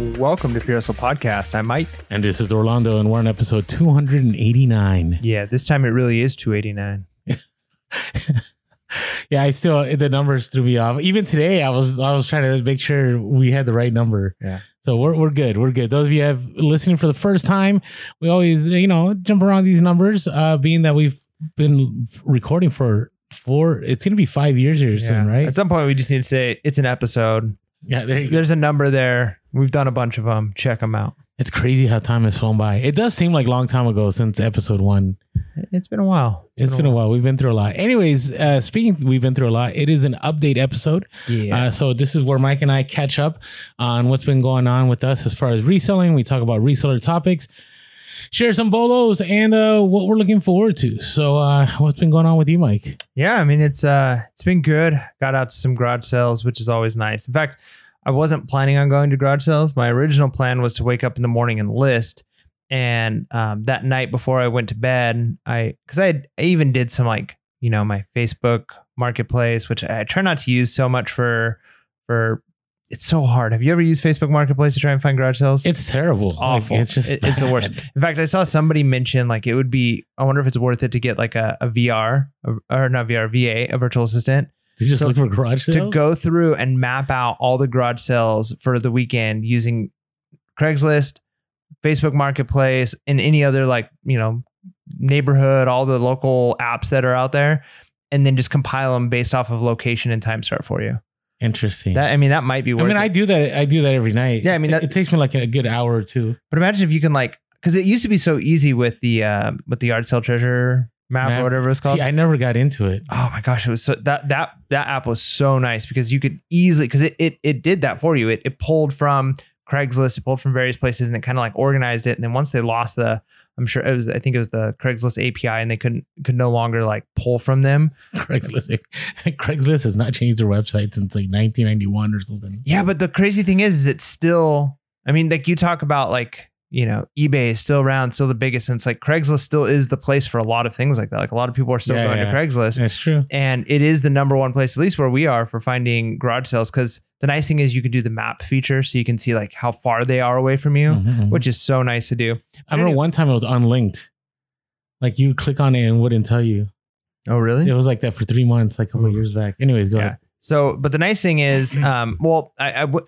Welcome to PRSL Podcast. I'm Mike. And this is Orlando, and we're on episode 289. Yeah, this time it really is 289. yeah, I still the numbers threw me off. Even today, I was I was trying to make sure we had the right number. Yeah. So we're we're good. We're good. Those of you have listening for the first time, we always you know jump around these numbers. Uh, being that we've been recording for four, it's gonna be five years here soon, right? At some point, we just need to say it's an episode. yeah, there you go. There's a number there. We've done a bunch of them. Check them out. It's crazy how time has flown by. It does seem like a long time ago since episode one. It's been a while. It's been a while. We've been through a lot. Anyways, uh, speaking, we've been through a lot. It is an update episode. Yeah. Uh, so this is where Mike and I catch up on what's been going on with us as far as reselling. We talk about reseller topics, share some bolos, and uh, what we're looking forward to. So, uh, what's been going on with you, Mike? yeah, I mean it's uh it's been good. Got out to some garage sales, which is always nice. In fact, I wasn't planning on going to garage sales. My original plan was to wake up in the morning and list. And um, that night before I went to bed, I because I, had- I even did some like you know my Facebook Marketplace, which I try not to use so much for for. It's so hard. Have you ever used Facebook Marketplace to try and find garage sales? It's terrible. Like, awful. it's just It- it's the worst. In fact, I saw somebody mention like it would be. I wonder if it's worth it to get like a, a VR or not VR, VA, a virtual assistant, you just So- look for garage sales? to go through and map out all the garage sales for the weekend using Craigslist, Facebook Marketplace, and any other like you know neighborhood, all the local apps that are out there, and then just compile them based off of location and time start for you. Interesting. That I mean, that might be I mean, it. I do that. I do that every night. Yeah, I mean, it, that- it takes me like a good hour or two. But imagine if you can like, because it used to be so easy with the uh, with the yard sale treasure map, Map. or whatever it's called. See, I never got into it. oh my gosh, it was so that that that app was so nice because you could easily because it it it did that for you. It it pulled from Craigslist, it pulled from various places, and it kind of like organized it. And then once they lost the, I'm sure it was I think it was the Craigslist API, and they couldn't could no longer like pull from them. Craigslist. Craigslist has not changed their website since like 1991 or something. Yeah, but the crazy thing is, is it's still. I mean, like you talk about like you know eBay is still around, still the biggest, and it's like Craigslist still is the place for a lot of things like that. Like a lot of people are still Yeah, going yeah. to Craigslist, That's true. and it is the number one place, at least where we are, for finding garage sales. Because the nice thing is you can do the map feature, so you can see like how far they are away from you, Mhm, mhm. which is so nice to do. I remember one time it was unlinked. Like you click on it and it wouldn't tell you. Oh, really? It was like that for three months, like a couple of years back. Anyways, go Yeah. ahead. So, but the nice thing is, um, well, I, I w-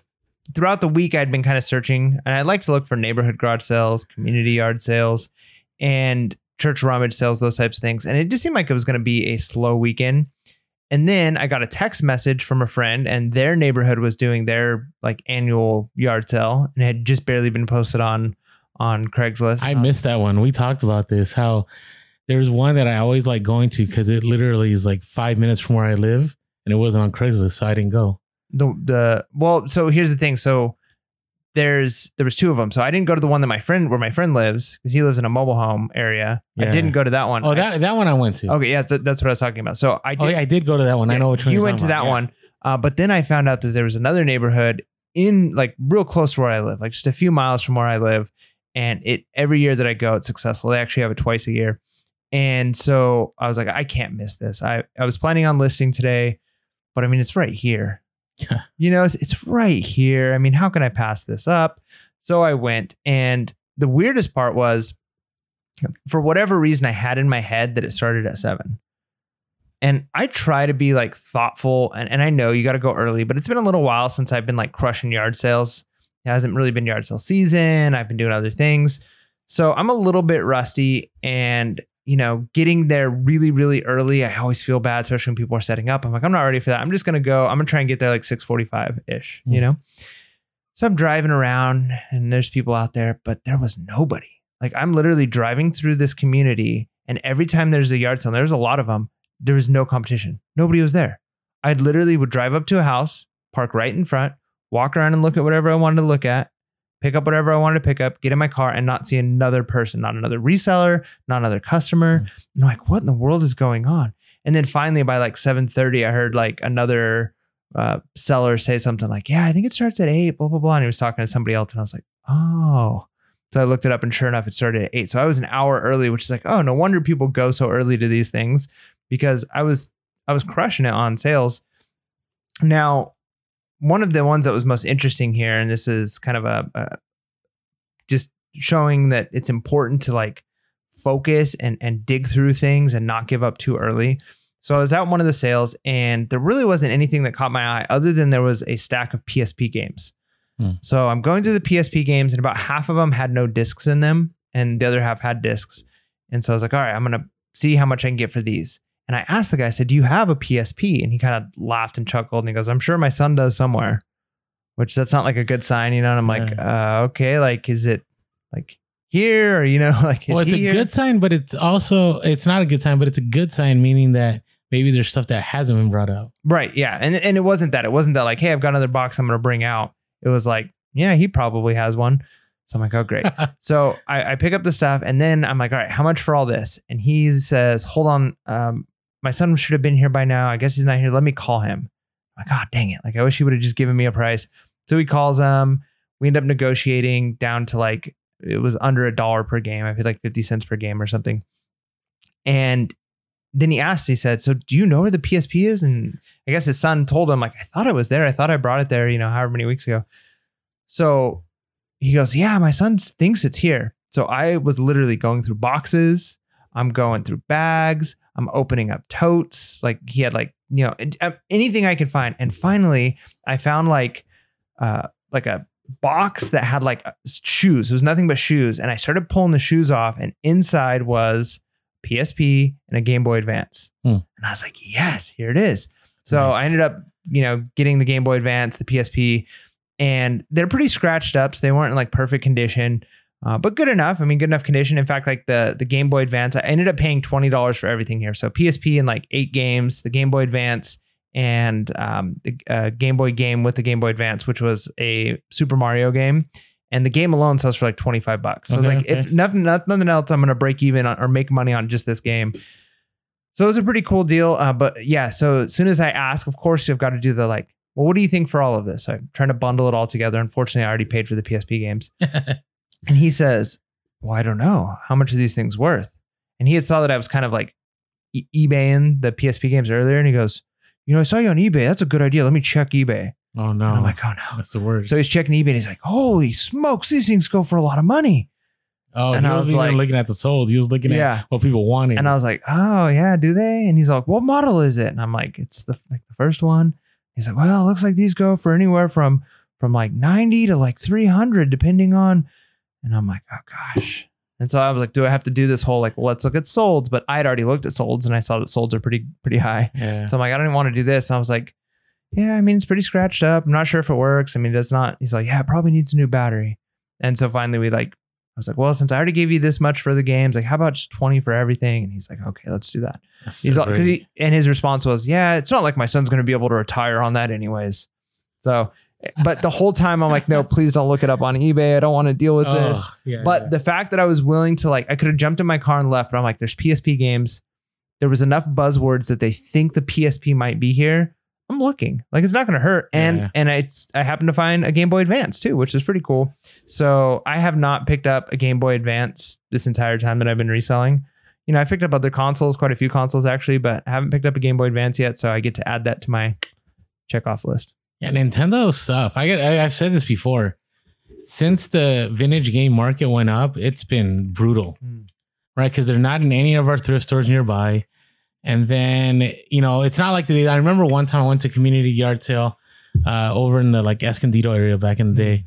throughout the week I'd been kind of searching, and I like to look for neighborhood garage sales, community yard sales, and church rummage sales, those types of things. And it just seemed like it was going to be a slow weekend. And then I got a text message from a friend, and their neighborhood was doing their like annual yard sale, and had just barely been posted on on Craigslist. I missed that one. We talked about this. How there's one that I always like going to because it literally is like five minutes from where I live, and it wasn't on Craigslist, so I didn't go. The the well so here's the thing. So there's there was two of them so i didn't go to the one that my friend where my friend lives because he lives in a mobile home area. I didn't go to that one. Oh, I- that that one I went to. okay yeah th- that's what i was talking about. So i did oh yeah, I did go to that one. I know which one you went to that about. one uh, but then i found out that there was another neighborhood in like real close to where i live like just a few miles from where i live and it every year that i go it's successful. They actually have it twice a year. And so i was like i can't miss this. I i was planning on listing today but i mean it's right here. Yeah. You know it's, it's right here. I mean how can i pass this up? So i went and the weirdest part was for whatever reason i had in my head that it started at seven. And i try to be like thoughtful and, and i know you got to go early but it's been a little while since i've been like crushing yard sales. It hasn't really been yard sale season. I've been doing other things. So i'm a little bit rusty and you know getting there really really early i always feel bad especially when people are setting up. I'm like i'm not ready for that. I'm just gonna go. I'm gonna try and get there like 645 ish you Mm. know? So i'm driving around and there's people out there but there was nobody. Like i'm literally driving through this community and every time there's a yard sale there's a lot of them there was no competition. Nobody was there. I literally would drive up to a house park right in front walk around and look at whatever i wanted to look at pick up whatever I wanted to pick up, get in my car, and not see another person, not another reseller, not another customer. Mm. And I'm like, what in the world is going on? And then finally, by like 7:30, I heard like another uh, seller say something like, "Yeah, I think it starts at eight, blah blah blah." And he was talking to somebody else, and I was like, "Oh." So I looked it up, and sure enough, it started at eight. So I was an hour early, which is like, oh, no wonder people go so early to these things because I was I was crushing it on sales. Now, one of the ones that was most interesting here, and this is kind of a, a just showing that it's important to like focus and and dig through things and not give up too early. So I was at one of the sales and there really wasn't anything that caught my eye other than there was a stack of PSP games. Hmm. So I'm going through the PSP games and about half of them had no discs in them and the other half had discs. And so I was like, all right, I'm going to see how much I can get for these. And I asked the guy, I said, do you have a PSP? And he kind of laughed and chuckled and he goes, I'm sure my son does somewhere, which that's not like a good sign, you know? And I'm like, uh, okay, like, is it like here or, you know, like, well, it's a here? good sign, but it's also it's not a good sign, but it's a good sign, meaning that maybe there's stuff that hasn't been brought out. Right. Yeah. And and it wasn't that. It wasn't that like, hey, I've got another box I'm gonna bring out. It was like, yeah, he probably has one. So I'm like, oh great. so I, I pick up the stuff and then I'm like, all right, how much for all this? And he says, hold on, um, my son should have been here by now. I guess he's not here. Let me call him. I'm like, God dang it. Like I wish he would have just given me a price. So he calls him. We end up negotiating down to like it was under a dollar per game. I paid like 50 cents per game or something. And then he asked, he said, So do you know where the PSP is? And I guess his son told him, like, I thought it was there. I thought I brought it there, you know, however many weeks ago. So he goes, Yeah, my son thinks it's here. So I was literally going through boxes. I'm going through bags. I'm opening up totes. Like he had like, you know, uh, anything I could find. And finally I found like uh like a box that had like uh, shoes. It was nothing but shoes. And I started pulling the shoes off, and inside was PSP and a Game Boy Advance. Hmm. And I was like, yes, here it is. So Nice. I ended up, you know, getting the Game Boy Advance, the PSP, and they're pretty scratched up. So they weren't in like perfect condition. Uh, but good enough. I mean, good enough condition. In fact, like the the Game Boy Advance, I ended up paying twenty dollars for everything here. So PSP and like eight games, the Game Boy Advance, and um, the uh, Game Boy game with the Game Boy Advance, which was a Super Mario game. And the game alone sells for like twenty five bucks. So I was Okay, like, if nothing, nothing else, I'm gonna break even on, or make money on just this game. So it was a pretty cool deal. Uh, but yeah, so as soon as I ask, of course, you've got to do the like, well, what do you think for all of this? I'm trying to bundle it all together. Unfortunately, I already paid for the PSP games. And he says, Well, I don't know. How much are these things worth? And he had saw that I was kind of like e- eBaying the PSP games earlier. And he goes, You know, I saw you on eBay. That's a good idea. Let me check eBay. oh no, And I'm like, Oh no. that's the worst. So he's checking eBay and he's like, Holy smokes, these things go for a lot of money. oh, and he I wasn't was even like- looking at the sold. He was looking at Yeah. what people wanted. And I was like, Oh, yeah, do they? And he's like, What model is it? And I'm like, It's the like the first one. He's like, Well, it looks like these go for anywhere from from like 90 to like 300, depending on. And I'm like, Oh gosh. And so I was like, Do I have to do this whole like, well, let's look at solds? But I'd already looked at solds and I saw that solds are pretty pretty high. yeah. So I'm like, I don't even want to do this. And I was like, Yeah, I mean, it's pretty scratched up. I'm not sure if it works. I mean, it's not. He's like, Yeah, it probably needs a new battery. And so finally, we like, I was like, Well, since I already gave you this much for the games, like, how about just 20 for everything? And he's like, Okay, let's do that. That's He's so all crazy. he and his response was, Yeah, it's not like my son's going to be able to retire on that anyways. So, but the whole time I'm like, No, please don't look it up on eBay. I don't want to deal with Oh, this. yeah, But yeah. the fact that I was willing to like, I could have jumped in my car and left, but I'm like, there's PSP games. There was enough buzzwords that they think the PSP might be here. I'm looking like it's not going to hurt, and Yeah. and I I happened to find a Game Boy Advance too, which is pretty cool. So I have not picked up a Game Boy Advance this entire time that I've been reselling. You know, I picked up other consoles, quite a few consoles actually, but I haven't picked up a Game Boy Advance yet. So I get to add that to my check off list. Yeah, Nintendo stuff. I get. I, I've said this before. Since the vintage game market went up, it's been brutal, Mm. right? Because they're not in any of our thrift stores nearby. And then you know, it's not like the. I remember one time I went to community yard sale uh, over in the like Escondido area back in the day,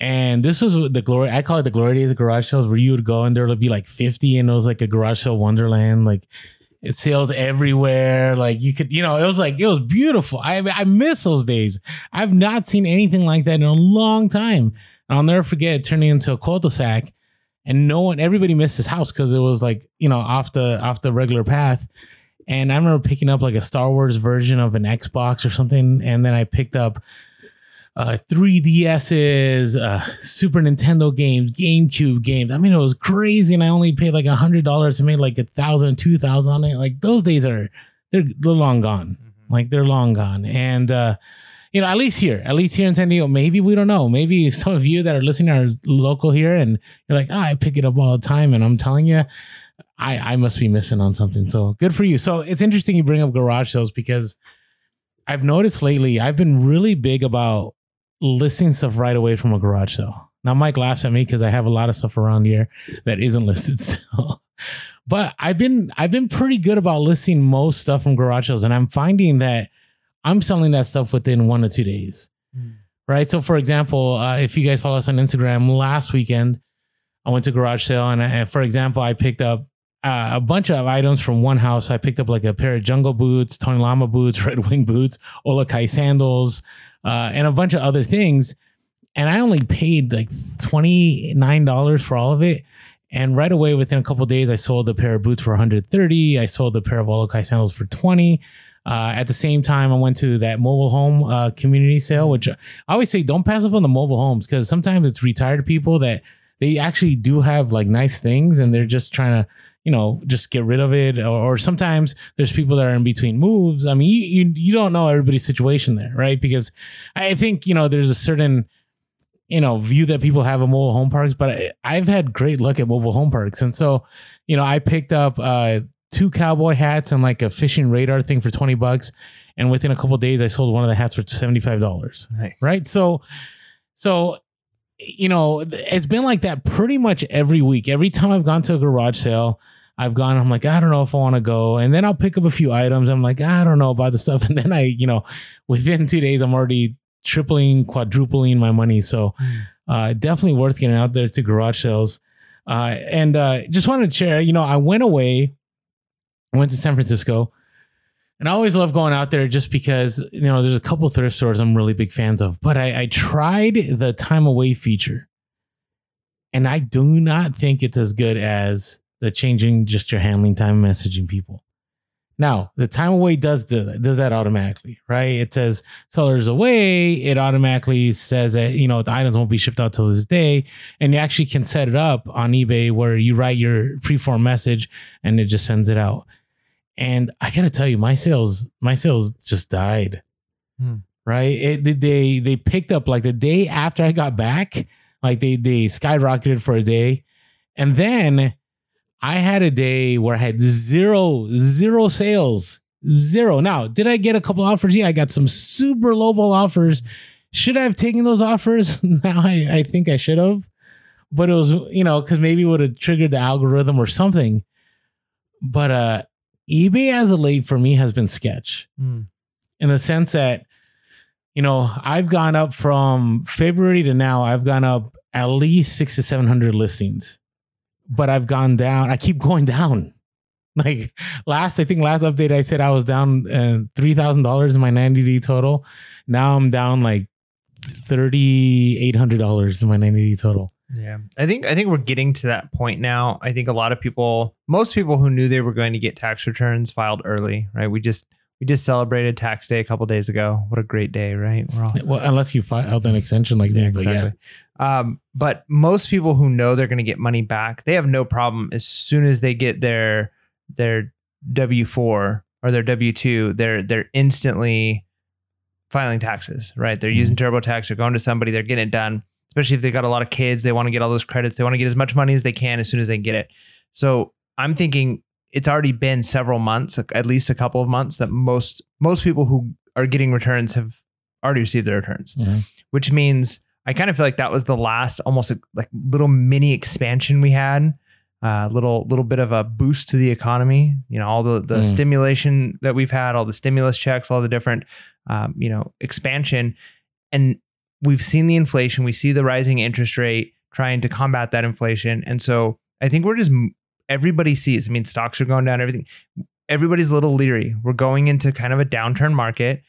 and this was the glory. I call it the glory days of garage sales, where you would go and there would be like fifty, and it was like a garage sale wonderland, like it sales everywhere. Like you could, you know, it was like it was beautiful. I I miss those days. I've not seen anything like that in a long time. And I'll never forget turning into a cul-de-sac, and no one, everybody missed his house because it was like you know off the off the regular path. And I remember picking up like a Star Wars version of an Xbox or something, and then I picked up uh 3DS's, uh Super Nintendo games, GameCube games. I mean, it was crazy, and I only paid like a hundred dollars and made like a thousand, two thousand on it. Like those days are they're they're long gone. Like they're long gone. And uh, you know, at least here, at least here in San Diego, maybe we don't know. Maybe some of you that are listening are local here and you're like, ah, I pick it up all the time. And I'm telling you, I, I must be missing on something. So good for you. So it's interesting you bring up garage sales because I've noticed lately, I've been really big about listing stuff right away from a garage sale. Now, Mike laughs at me because I have a lot of stuff around here that isn't listed still. but I've been I've been pretty good about listing most stuff from garage sales, and I'm finding that I'm selling that stuff within one to two days. Mm. Right. So, for example, uh, if you guys follow us on Instagram, last weekend I went to garage sale, and I, for example, I picked up uh, a bunch of items from one house. I picked up like a pair of jungle boots, Tony Lama boots, Red Wing boots, OluKai sandals, uh, and a bunch of other things. And I only paid like $29 for all of it. And right away, within a couple days, I sold a pair of boots for 130. I sold a pair of OluKai sandals for 20. Uh, at the same time, I went to that mobile home uh, community sale, which I always say don't pass up on the mobile homes because sometimes it's retired people that they actually do have like nice things and they're just trying to you know, just get rid of it. Or, or, sometimes there's people that are in between moves. I mean, you, you, you don't know everybody's situation there, right? Because I think, you know, there's a certain, you know, view that people have of mobile home parks, but I, have had great luck at mobile home parks. And so, you know, I picked up uh, two cowboy hats and like a fishing radar thing for 20 bucks. And within a couple days, I sold one of the hats for $75. Nice. Right. So, so you know, it's been like that pretty much every week. Every time I've gone to a garage sale, I've gone, I'm like, I don't know if I want to go. And then I'll pick up a few items. I'm like, I don't know about the stuff. And then I, you know, within two days, I'm already tripling, quadrupling my money. So hmm. uh, definitely worth getting out there to garage sales. Uh, and uh, just wanted to share, you know, I went away, I went to San Francisco. And I always love going out there just because, you know, there's a couple thrift stores I'm really big fans of. But I, I tried the time away feature. And I do not think it's as good as the changing just your handling time messaging people. Now, the time away does do that, does that automatically, right? It says sellers away. It automatically says that, you know, the items won't be shipped out till this day. And you actually can set it up on eBay where you write your preform message and it just sends it out. And I gotta tell you, my sales, my sales just died. Hmm. Right. It, they they picked up like the day after I got back, like they they skyrocketed for a day. And then I had a day where I had zero, zero sales. Zero. Now, did I get a couple offers? Yeah, I got some super low ball offers. Should I have taken those offers? now I, I think I should have. But it was, you know, because maybe it would have triggered the algorithm or something. But uh eBay as a late for me has been sketch. Mm. In the sense that, you know, I've gone up from February to now, I've gone up at least six to seven hundred listings but I've gone down. I keep going down. Like last, I think last update, I said I was down uh, three thousand dollars in my ninety D total. Now I'm down like thirty eight hundred dollars in my ninety D total. Yeah, I think I think we're getting to that point now. I think a lot of people, most people who knew they were going to get tax returns filed early, right? We just we just celebrated tax day a couple days ago. What a great day, right? We're all well, unless you filed an extension like yeah, me, exactly. Yeah. Um, but most people who know they're going to get money back, they have no problem as soon as they get their their W four or their W two, they're they're instantly filing taxes. Right? They're mm-hmm. using TurboTax. They're going to somebody. They're getting it done. Especially if they got a lot of kids, they want to get all those credits. They want to get as much money as they can as soon as they get it. So I'm thinking it's already been several months, at least a couple of months, that most most people who are getting returns have already received their returns, mm-hmm. which means I kind of feel like that was the last almost like little mini expansion we had. A uh, little little bit of a boost to the economy. You know, all the the mm. stimulation that we've had, all the stimulus checks, all the different um, you know expansion, and we've seen the inflation. We see the rising interest rate trying to combat that inflation, and so I think we're just everybody sees. I mean, stocks are going down. Everything. Everybody's a little leery. We're going into kind of a downturn market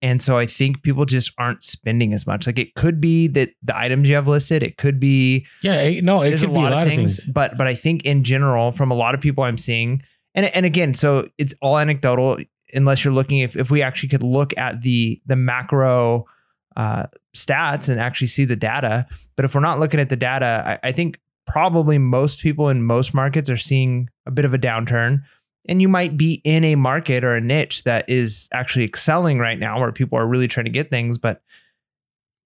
and so I think people just aren't spending as much. Like it could be that the items you have listed, it could be yeah, no, it could a be a lot of things, things. But but I think in general, from a lot of people I'm seeing, and and again, so it's all anecdotal unless you're looking if if we actually could look at the the macro uh, stats and actually see the data. But if we're not looking at the data, I, I think probably most people in most markets are seeing a bit of a downturn. And you might be in a market or a niche that is actually excelling right now where people are really trying to get things. But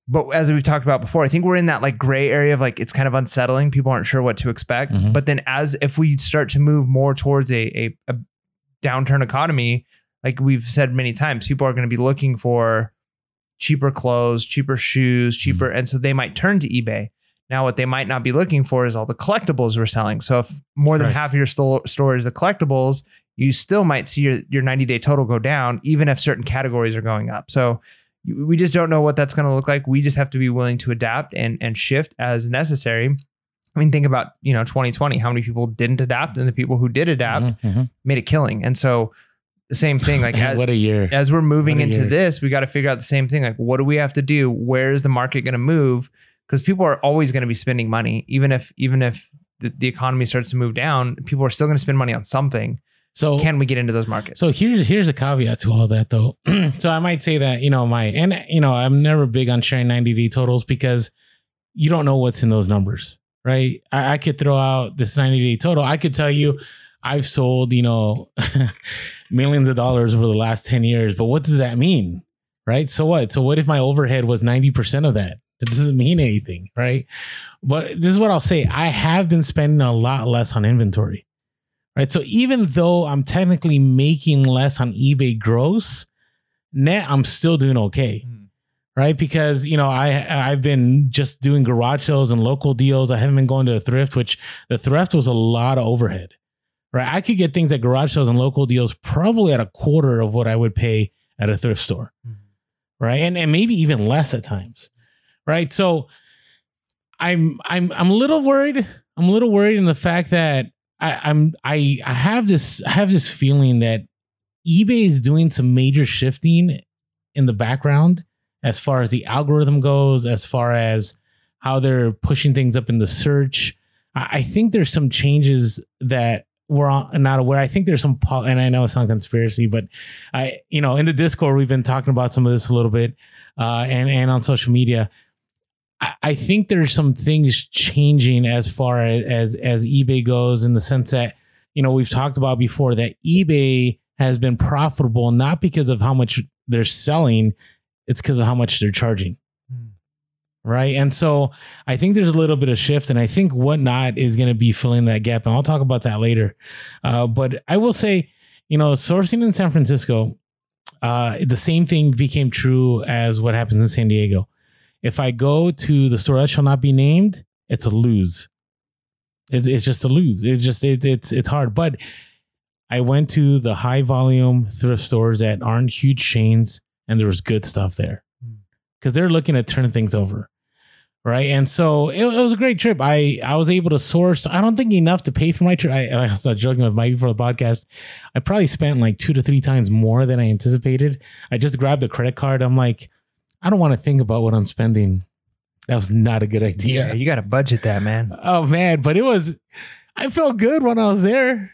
but as we've talked about before i think we're in that like gray area of like it's kind of unsettling. People aren't sure what to expect. Mm-hmm. but then as if we start to move more towards a, a, a downturn economy like we've said many times, people are going to be looking for cheaper clothes, cheaper shoes, cheaper, and so they might turn to eBay. Now, what they might not be looking for is all the collectibles we're selling. So, if more than Correct. half of your sto- store is the collectibles, you still might see your, your 90 day total go down, even if certain categories are going up. So, we just don't know what that's going to look like. We just have to be willing to adapt and and shift as necessary. I mean, think about you know 2020. How many people didn't adapt, and the people who did adapt Mhm, mhm. made a killing. And so, the same thing. Like as, what a year. as we're moving into year. this, we got to figure out the same thing. Like, what do we have to do? Where is the market going to move? Because people are always going to be spending money, even if even if the, the economy starts to move down, people are still going to spend money on something. So Can we get into those markets? So here's here's a caveat to all that though. so I might say that you know my and you know I'm never big on sharing 90 day totals because you don't know what's in those numbers, right? I, I could throw out this 90 day total. I could tell you I've sold you know millions of dollars over the last 10 years, but what does that mean, right? So what? So what if my overhead was 90 percent of that? That doesn't mean anything, right? But this is what I'll say: I have been spending a lot less on inventory right? So even though I'm technically making less on eBay gross, net I'm still doing okay, Mhm. right? Because you know I I've been just doing garage sales and local deals. I haven't been going to a thrift, which the thrift was a lot of overhead, right? I could get things at garage sales and local deals probably at a quarter of what I would pay at a thrift store, Mhm. right? And and maybe even less at times, right? So I'm I'm I'm a little worried. I'm a little worried in the fact that I, I'm I I have this I have this feeling that eBay is doing some major shifting in the background as far as the algorithm goes, as far as how they're pushing things up in the search. I, think there's some changes that we're not aware. I think there's some, and I know it's not conspiracy, but I, you know, in the Discord we've been talking about some of this a little bit, uh, and and on social media. I- think there's some things changing as far as, as as eBay goes in the sense that you know we've talked about before that eBay has been profitable not because of how much they're selling, it's because of how much they're charging. Hmm. Right. And so I think there's a little bit of shift, and I think Whatnot is going to be filling that gap. And I'll talk about that later. Uh, but I will say, you know, sourcing in San Francisco, uh, the same thing became true as what happens in San Diego. If I go to the store that shall not be named, it's a lose. It's, it's just a lose. It's just it, it's it's hard. But I went to the high volume thrift stores that aren't huge chains, and there was good stuff there Hmm. because they're looking at turning things over, right? And so it, it was a great trip. I I was able to source. I don't think enough to pay for my trip. I, I was not joking with Mike before the podcast. I probably spent like two to three times more than I anticipated. I just grabbed a credit card. I'm like, I don't want to think about what I'm spending. That was not a good idea. Yeah, you got to budget that, man. Oh man, but it was. I felt good when I was there.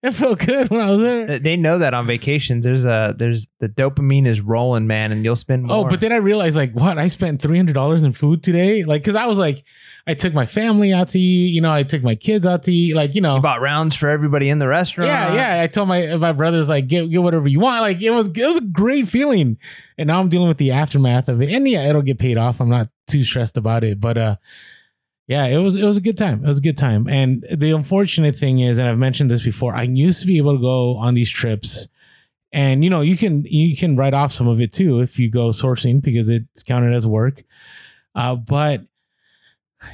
It felt good when I was there. They- know that on vacations. There's a there's the dopamine is rolling, man, and you'll spend more. Oh, but then I realized, like, what? I spent three hundred dollars in food today. Like, because I was like, I took my family out to eat. You know, I took my kids out to eat. Like, you know, you bought rounds for everybody in the restaurant. yeah, yeah. I told my my brothers like, get get whatever you want. Like, it was it was a great feeling. And now I'm dealing with the aftermath of it. And yeah, it'll get paid off. I'm not too stressed about it. But uh, yeah, it was it was a good time. It was a good time. And the unfortunate thing is, and I've mentioned this before, I used to be able to go on these trips. And you know, you can you can write off some of it too if you go sourcing because it's counted as work. Uh, but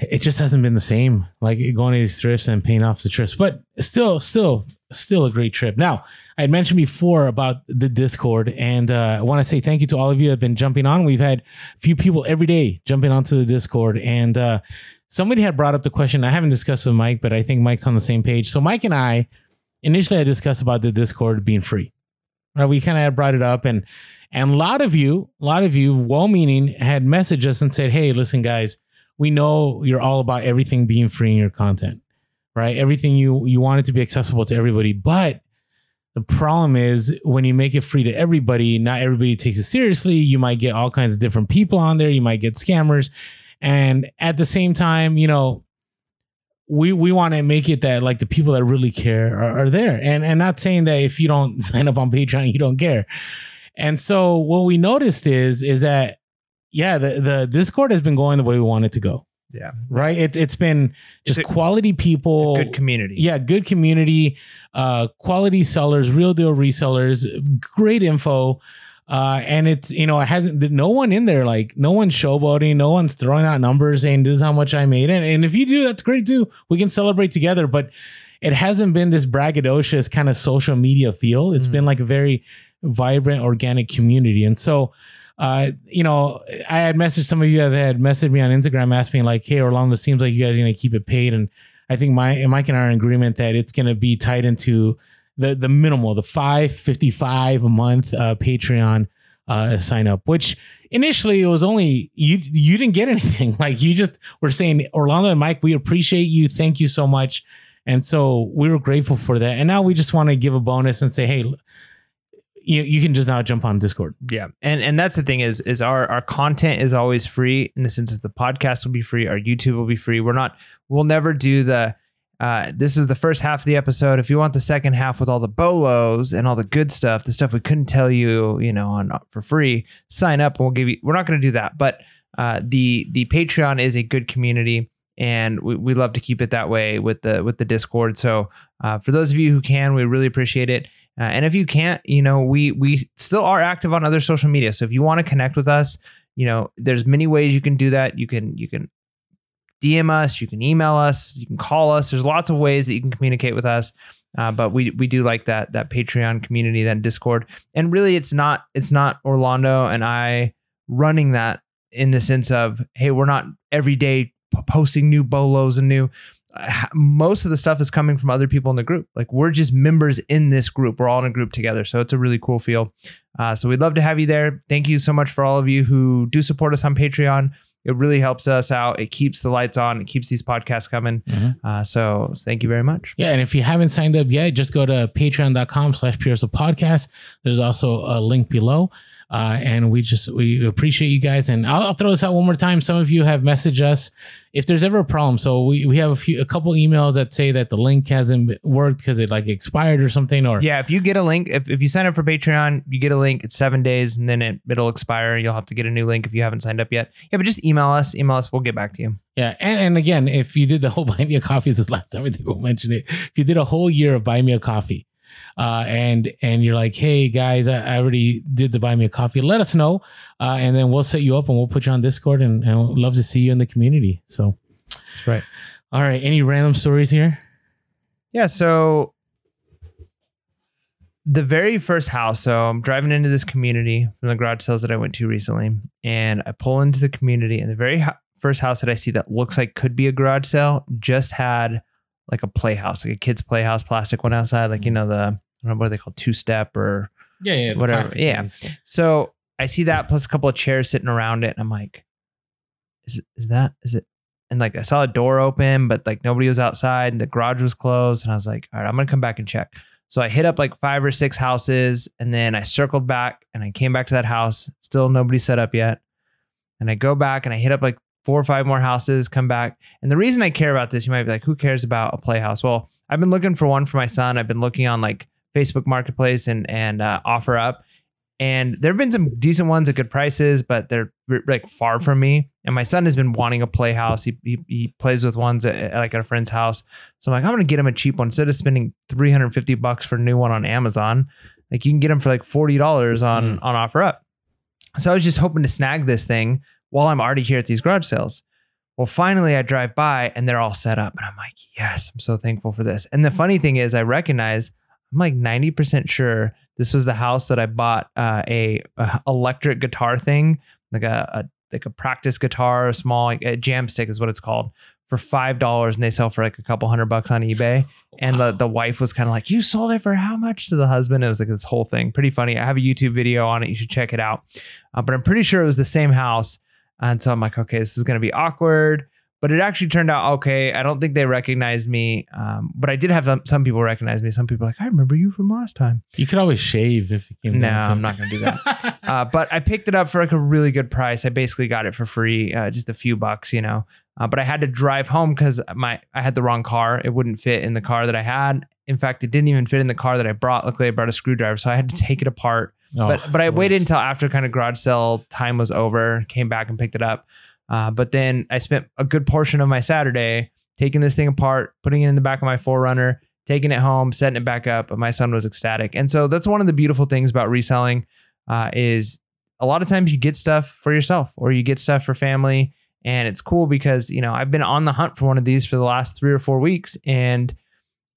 it just hasn't been the same. Like going to these trips and paying off the trips. But still, still, still a great trip. Now, I had mentioned before about the Discord, and uh, I want to say thank you to all of you have been jumping on. We've had a few people every day jumping onto the Discord, and uh, somebody had brought up the question. I haven't discussed with Mike, but I think Mike's on the same page. So Mike and I initially had discussed about the Discord being free. We kind of had brought it up, and and a lot of you, a lot of you, well-meaning, had messaged us and said, "Hey, listen, guys, we know you're all about everything being free in your content, right? Everything you you want it to be accessible to everybody, but." The problem is when you make it free to everybody, not everybody takes it seriously. You might get all kinds of different people on there. You might get scammers. And at the same time, you know, we we want to make it that like the people that really care are, are there. And and not saying that if you don't sign up on Patreon, you don't care. And so what we noticed is is that yeah, the, the Discord has been going the way we want it to go. Yeah. right? It, it's been just It's a- quality people. It's a good community. yeah, good community, uh, quality sellers, real deal resellers, great info. Uh, and it's, you know, it hasn't, no one in there, like, no one's showboating, no one's throwing out numbers saying this is how much I made. And, and if you do, that's great too. We can celebrate together. But it hasn't been this braggadocious kind of social media feel. It's Mhm. been like a very vibrant, organic community. And so, uh, you know, I had messaged some of you that had messaged me on Instagram asking like, "Hey, Orlando, seems like you guys are gonna keep it paid." And I think my and Mike and I are in agreement that it's gonna be tied into the the minimal, the five fifty five a month uh, Patreon uh, sign up. Which initially it was only you you didn't get anything. Like you just were saying, Orlando and Mike, we appreciate you. Thank you so much. And so we were grateful for that. And now we just want to give a bonus and say, hey, you, you can just now jump on Discord. Yeah. And and that's the thing is is our our content is always free in the sense that the podcast will be free, our YouTube will be free. We're not we'll never do the uh, this is the first half of the episode. If you want the second half with all the bolos and all the good stuff, the stuff we couldn't tell you, you know, on for free, sign up and we'll give you. We're not going to do that, but uh, the the Patreon is a good community, and we, we love to keep it that way with the with the Discord. So uh, for those of you who can, we really appreciate it. Uh, and if you can't, you know, we we still are active on other social media. So if you want to connect with us, you know, there's many ways you can do that. You can you can DM us, you can email us, you can call us. There's lots of ways that you can communicate with us. Uh, but we we do like that that Patreon community, that Discord, and really, it's not it's not Orlando and I running that in the sense of hey, we're not every day posting new bolos and new. Most of the stuff is coming from other people in the group. Like we're just members in this group. We're all in a group together, so it's a really cool feel. Uh, so we'd love to have you there. Thank you so much for all of you who do support us on Patreon. It really helps us out. It keeps the lights on. It keeps these podcasts coming. Uh, so thank you very much. Yeah, and if you haven't signed up yet, just go to patreon.com slash of Podcast. There's also a link below. Uh, and we just we appreciate you guys. And I'll, I'll throw this out one more time. Some of you have messaged us if there's ever a problem. So we, we have a few a couple emails that say that the link hasn't worked because it like expired or something. Or Yeah, if you get a link, if, if you sign up for Patreon, you get a link. It's seven days, and then it it'll expire. You'll have to get a new link if you haven't signed up yet. Yeah, but just email us. Email us. We'll get back to you. Yeah, and, and again, if you did the whole buy me a coffee, this is the last time I think we'll mention it. If you did a whole year of buy me a coffee, uh, and and you're like, hey guys, I, I already did the buy me a coffee. Let us know, uh, and then we'll set you up and we'll put you on Discord, and, and we'd love to see you in the community. So, That's right. all right, any random stories here? Yeah. So the very first house. So I'm driving into this community from the garage sales that I went to recently, and I pull into the community, and the very ho- first house that I see that looks like could be a garage sale just had like a playhouse, like a kid's playhouse, plastic one outside, like you know the I don't know what they call two step or Yeah, yeah, Whatever, yeah. So I see that plus a couple of chairs sitting around it, and I'm like, is it is that is it? And like I saw a door open, but like nobody was outside, and the garage was closed, and I was like, all right, I'm gonna come back and check. So I hit up like five or six houses, and then I circled back, and I came back to that house. Still nobody set up yet, and I go back and I hit up like four or five more houses, come back. And the reason I care about this, you might be like, who cares about a playhouse? Well, I've been looking for one for my son. I've been looking on like Facebook Marketplace and and uh, OfferUp. And there have been some decent ones at good prices, but they're like far from me. And my son has been wanting a playhouse. He, he he plays with ones at, at like at a friend's house. So I'm like, I'm gonna get him a cheap one instead of spending 350 bucks for a new one on Amazon. Like you can get them for like forty dollars on on OfferUp. So I was just hoping to snag this thing while I'm already here at these garage sales. Well, finally I drive by and they're all set up, and I'm like, yes, I'm so thankful for this. And the funny thing is, I recognize I'm like 90% sure this was the house that I bought uh, a, a electric guitar thing, like a, a like a practice guitar, a small like, a JamStik is what it's called, for five dollars, and they sell for like a couple hundred bucks on eBay. And the the wife was kind of like, "You sold it for how much?" To the husband, it was like this whole thing, pretty funny. I have a YouTube video on it. You should check it out. Uh, but I'm pretty sure it was the same house. And so I'm like, okay, this is gonna be awkward. But it actually turned out okay. I don't think they recognized me, um, but I did have some, some people recognize me. Some people like, I remember you from last time. You could always shave if it came No, down to I'm not gonna do that. uh, but I picked it up for like a really good price. I basically got it for free, uh, just a few bucks, you know. Uh, but I had to drive home because my I had the wrong car. It wouldn't fit in the car that I had. In fact, it didn't even fit in the car that I brought. Luckily, I brought a screwdriver, so I had to take it apart. Oh, but but I waited until after kind of garage sale time was over, came back and picked it up. Uh, but then I spent a good portion of my Saturday taking this thing apart, putting it in the back of my 4Runner, taking it home, setting it back up. But my son was ecstatic, and so that's one of the beautiful things about reselling uh, is a lot of times you get stuff for yourself or you get stuff for family, and it's cool because you know I've been on the hunt for one of these for the last three or four weeks, and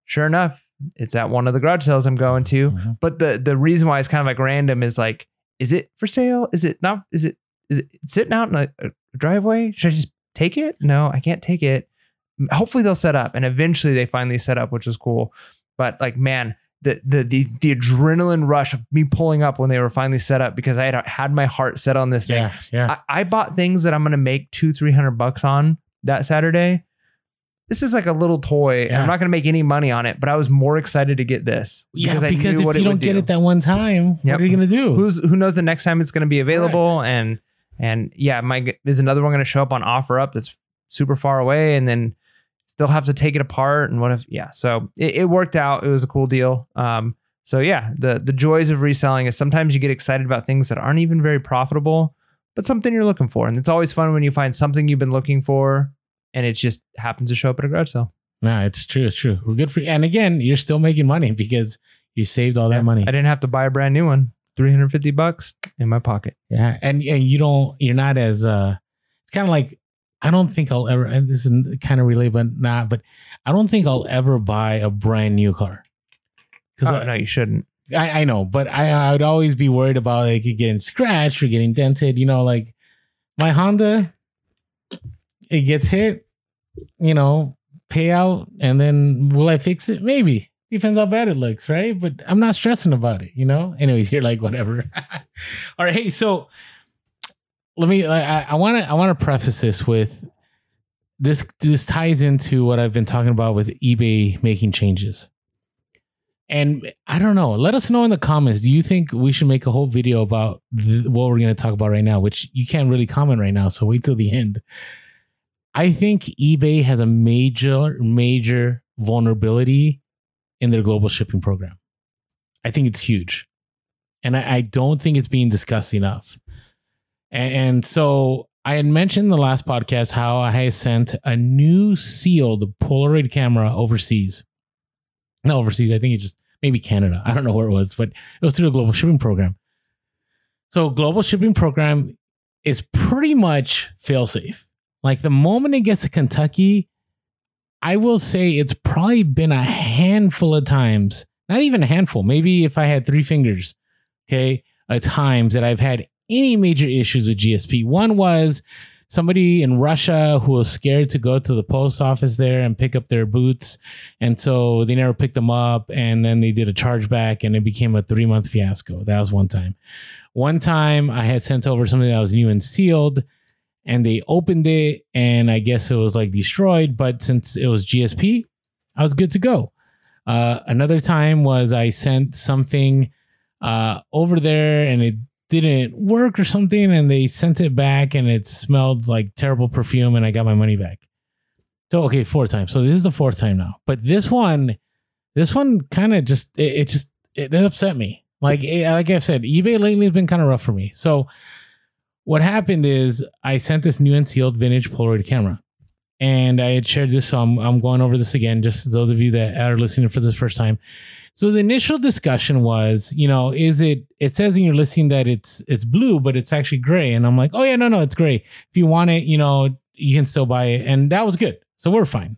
sure enough, it's at one of the garage sales I'm going to. Mm-hmm. But the the reason why it's kind of like random is like, is it for sale? Is it not? Is it is it sitting out in a, a driveway? Should I just take it? No, I can't take it. Hopefully they'll set up, and eventually they finally set up, which was cool. But like, man, the the the the adrenaline rush of me pulling up when they were finally set up because I had had my heart set on this thing. Yeah, yeah. I, I bought things that I'm gonna make two three hundred bucks on that Saturday. This is like a little toy, and Yeah. I'm not gonna make any money on it. But I was more excited to get this yeah, I because if you don't get do. it that one time, Yep. what are you gonna do? who's who knows the next time it's going to be available and and yeah my there's another one going to show up on OfferUp that's super far away and then still have to take it apart and what if yeah so it, it worked out it was a cool deal um so yeah the the joys of reselling is sometimes you get excited about things that aren't even very profitable but something you're looking for and it's always fun when you find something you've been looking for and it just happens to show up at a garage sale no, it's true. It's true. We're good for you. And again, you're still making money because you saved all that money. i didn't have to buy a brand new one 350 bucks in my pocket Yeah, and and you don't, you're not as uh, it's kind of like I don't think I'll ever. And this is kind of related, but not. But I don't think I'll ever buy a brand new car because oh, no you shouldn't I, I know, but I I would always be worried about like getting scratched or getting dented. You know, like my Honda, it gets hit, you know, payout, and then will I fix it? Maybe. Depends how bad it looks, right? But I'm not stressing about it, you know? Anyways, you're like, whatever. All right. Hey, so let me I want to I want to preface this with this this ties into what I've been talking about with eBay making changes. And I don't know. Let us know in the comments. Do you think we should make a whole video about th- what we're going to talk about right now? Which you can't really comment right now, so wait till the end. I think eBay has a major, major vulnerability in their global shipping program. I think it's huge, and I, I don't think it's being discussed enough. And, and so I had mentioned in the last podcast how I sent a new sealed Polaroid camera overseas not overseas. I think it just maybe Canada. I don't know where it was, but it was through the global shipping program. So global shipping program is pretty much fail safe. Like the moment it gets to Kentucky, I will say it's probably been a handful of times, not even a handful, maybe if I had three fingers, okay, at times that I've had any major issues with GSP. One was somebody in Russia who was scared to go to the post office there and pick up their boots. And so they never picked them up. And then they did a chargeback and it became a three month fiasco. That was one time. One time I had sent over something that was new and sealed and they opened it and I guess it was like destroyed. But since it was GSP, I was good to go. Uh, another time was I sent something uh, over there and it didn't work or something and they sent it back and it smelled like terrible perfume and I got my money back. So okay, four times. So this is the fourth time now. But this one, this one kind of just it, it just it, it upset me. Like it, like I've said, eBay lately has been kind of rough for me. So what happened is I sent this new and sealed vintage Polaroid camera. And I had shared this, so I'm, I'm going over this again, just those of you that are listening for the first time. So the initial discussion was, you know, is it? It says in your listing that it's it's blue, but it's actually gray, and I'm like, oh yeah, no, no, it's gray. If you want it, you know, you can still buy it, and that was good. So we're fine.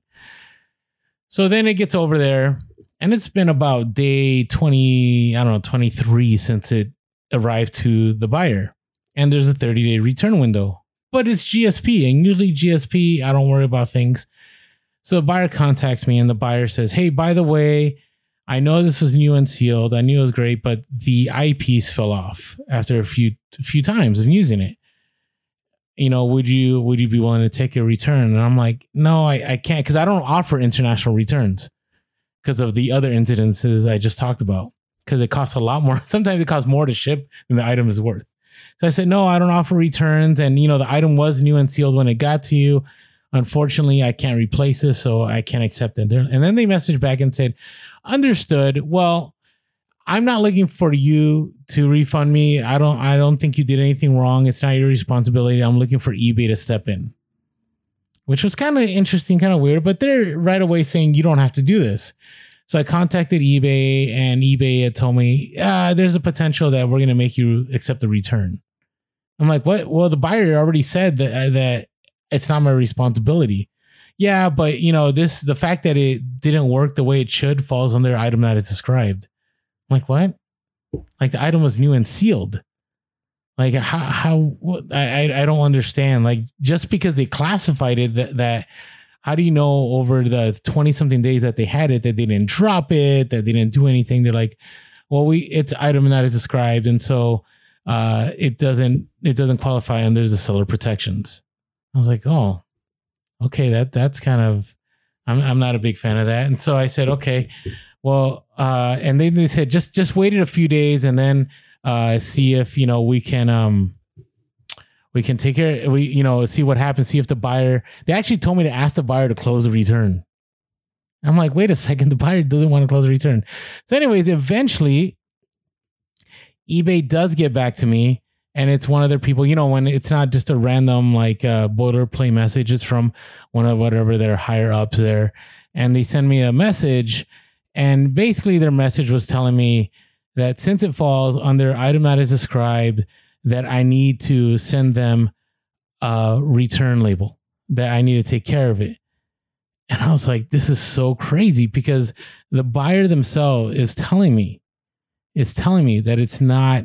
So then it gets over there, and it's been about day twenty, I don't know, twenty three since it arrived to the buyer, and there's a thirty day return window, but it's GSP, and usually GSP, I don't worry about things. So the buyer contacts me, and the buyer says, hey, by the way. I know this was new and sealed. I knew it was great, but the eyepiece fell off after a few few times of using it. You know, would you would you be willing to take a return? And I'm like, no, I, I can't because I don't offer international returns because of the other incidences I just talked about. Because it costs a lot more. Sometimes it costs more to ship than the item is worth. So I said, no, I don't offer returns. And you know, the item was new and sealed when it got to you. Unfortunately, I can't replace this, so I can't accept it. And then they messaged back and said, understood. Well, I'm not looking for you to refund me. I don't I don't think you did anything wrong. It's not your responsibility. I'm looking for eBay to step in. Which was kind of interesting, kind of weird, but they're right away saying you don't have to do this. So I contacted eBay and eBay had told me, ah, there's a potential that we're going to make you accept the return. I'm like, what? Well, the buyer already said that, uh, that it's not my responsibility. Yeah, but you know, this, the fact that it didn't work the way it should falls under item that is described. I'm like, what? Like the item was new and sealed. Like how, how, I, I don't understand. Like just because they classified it that, that how do you know over the 20 something days that they had it that they didn't drop it that they didn't do anything they're like well we it's item that is described and so uh it doesn't it doesn't qualify under the seller protections. I was like oh okay that that's kind of i'm, I'm not a big fan of that. And so i said okay well uh and then they said just just waited a few days and then uh see if you know we can um we can take care we you know see what happens see if the buyer they actually told me to ask the buyer to close the return. I'm like wait a second the buyer doesn't want to close the return. So anyways eventually ebay does get back to me and it's one of their people you know when it's not just a random like uh boilerplate message it's from one of whatever their higher ups there and they send me a message and basically their message was telling me that since it falls under item that is described that I need to send them a return label, that I need to take care of it. And I was like, this is so crazy because the buyer themselves is telling me, is telling me that it's not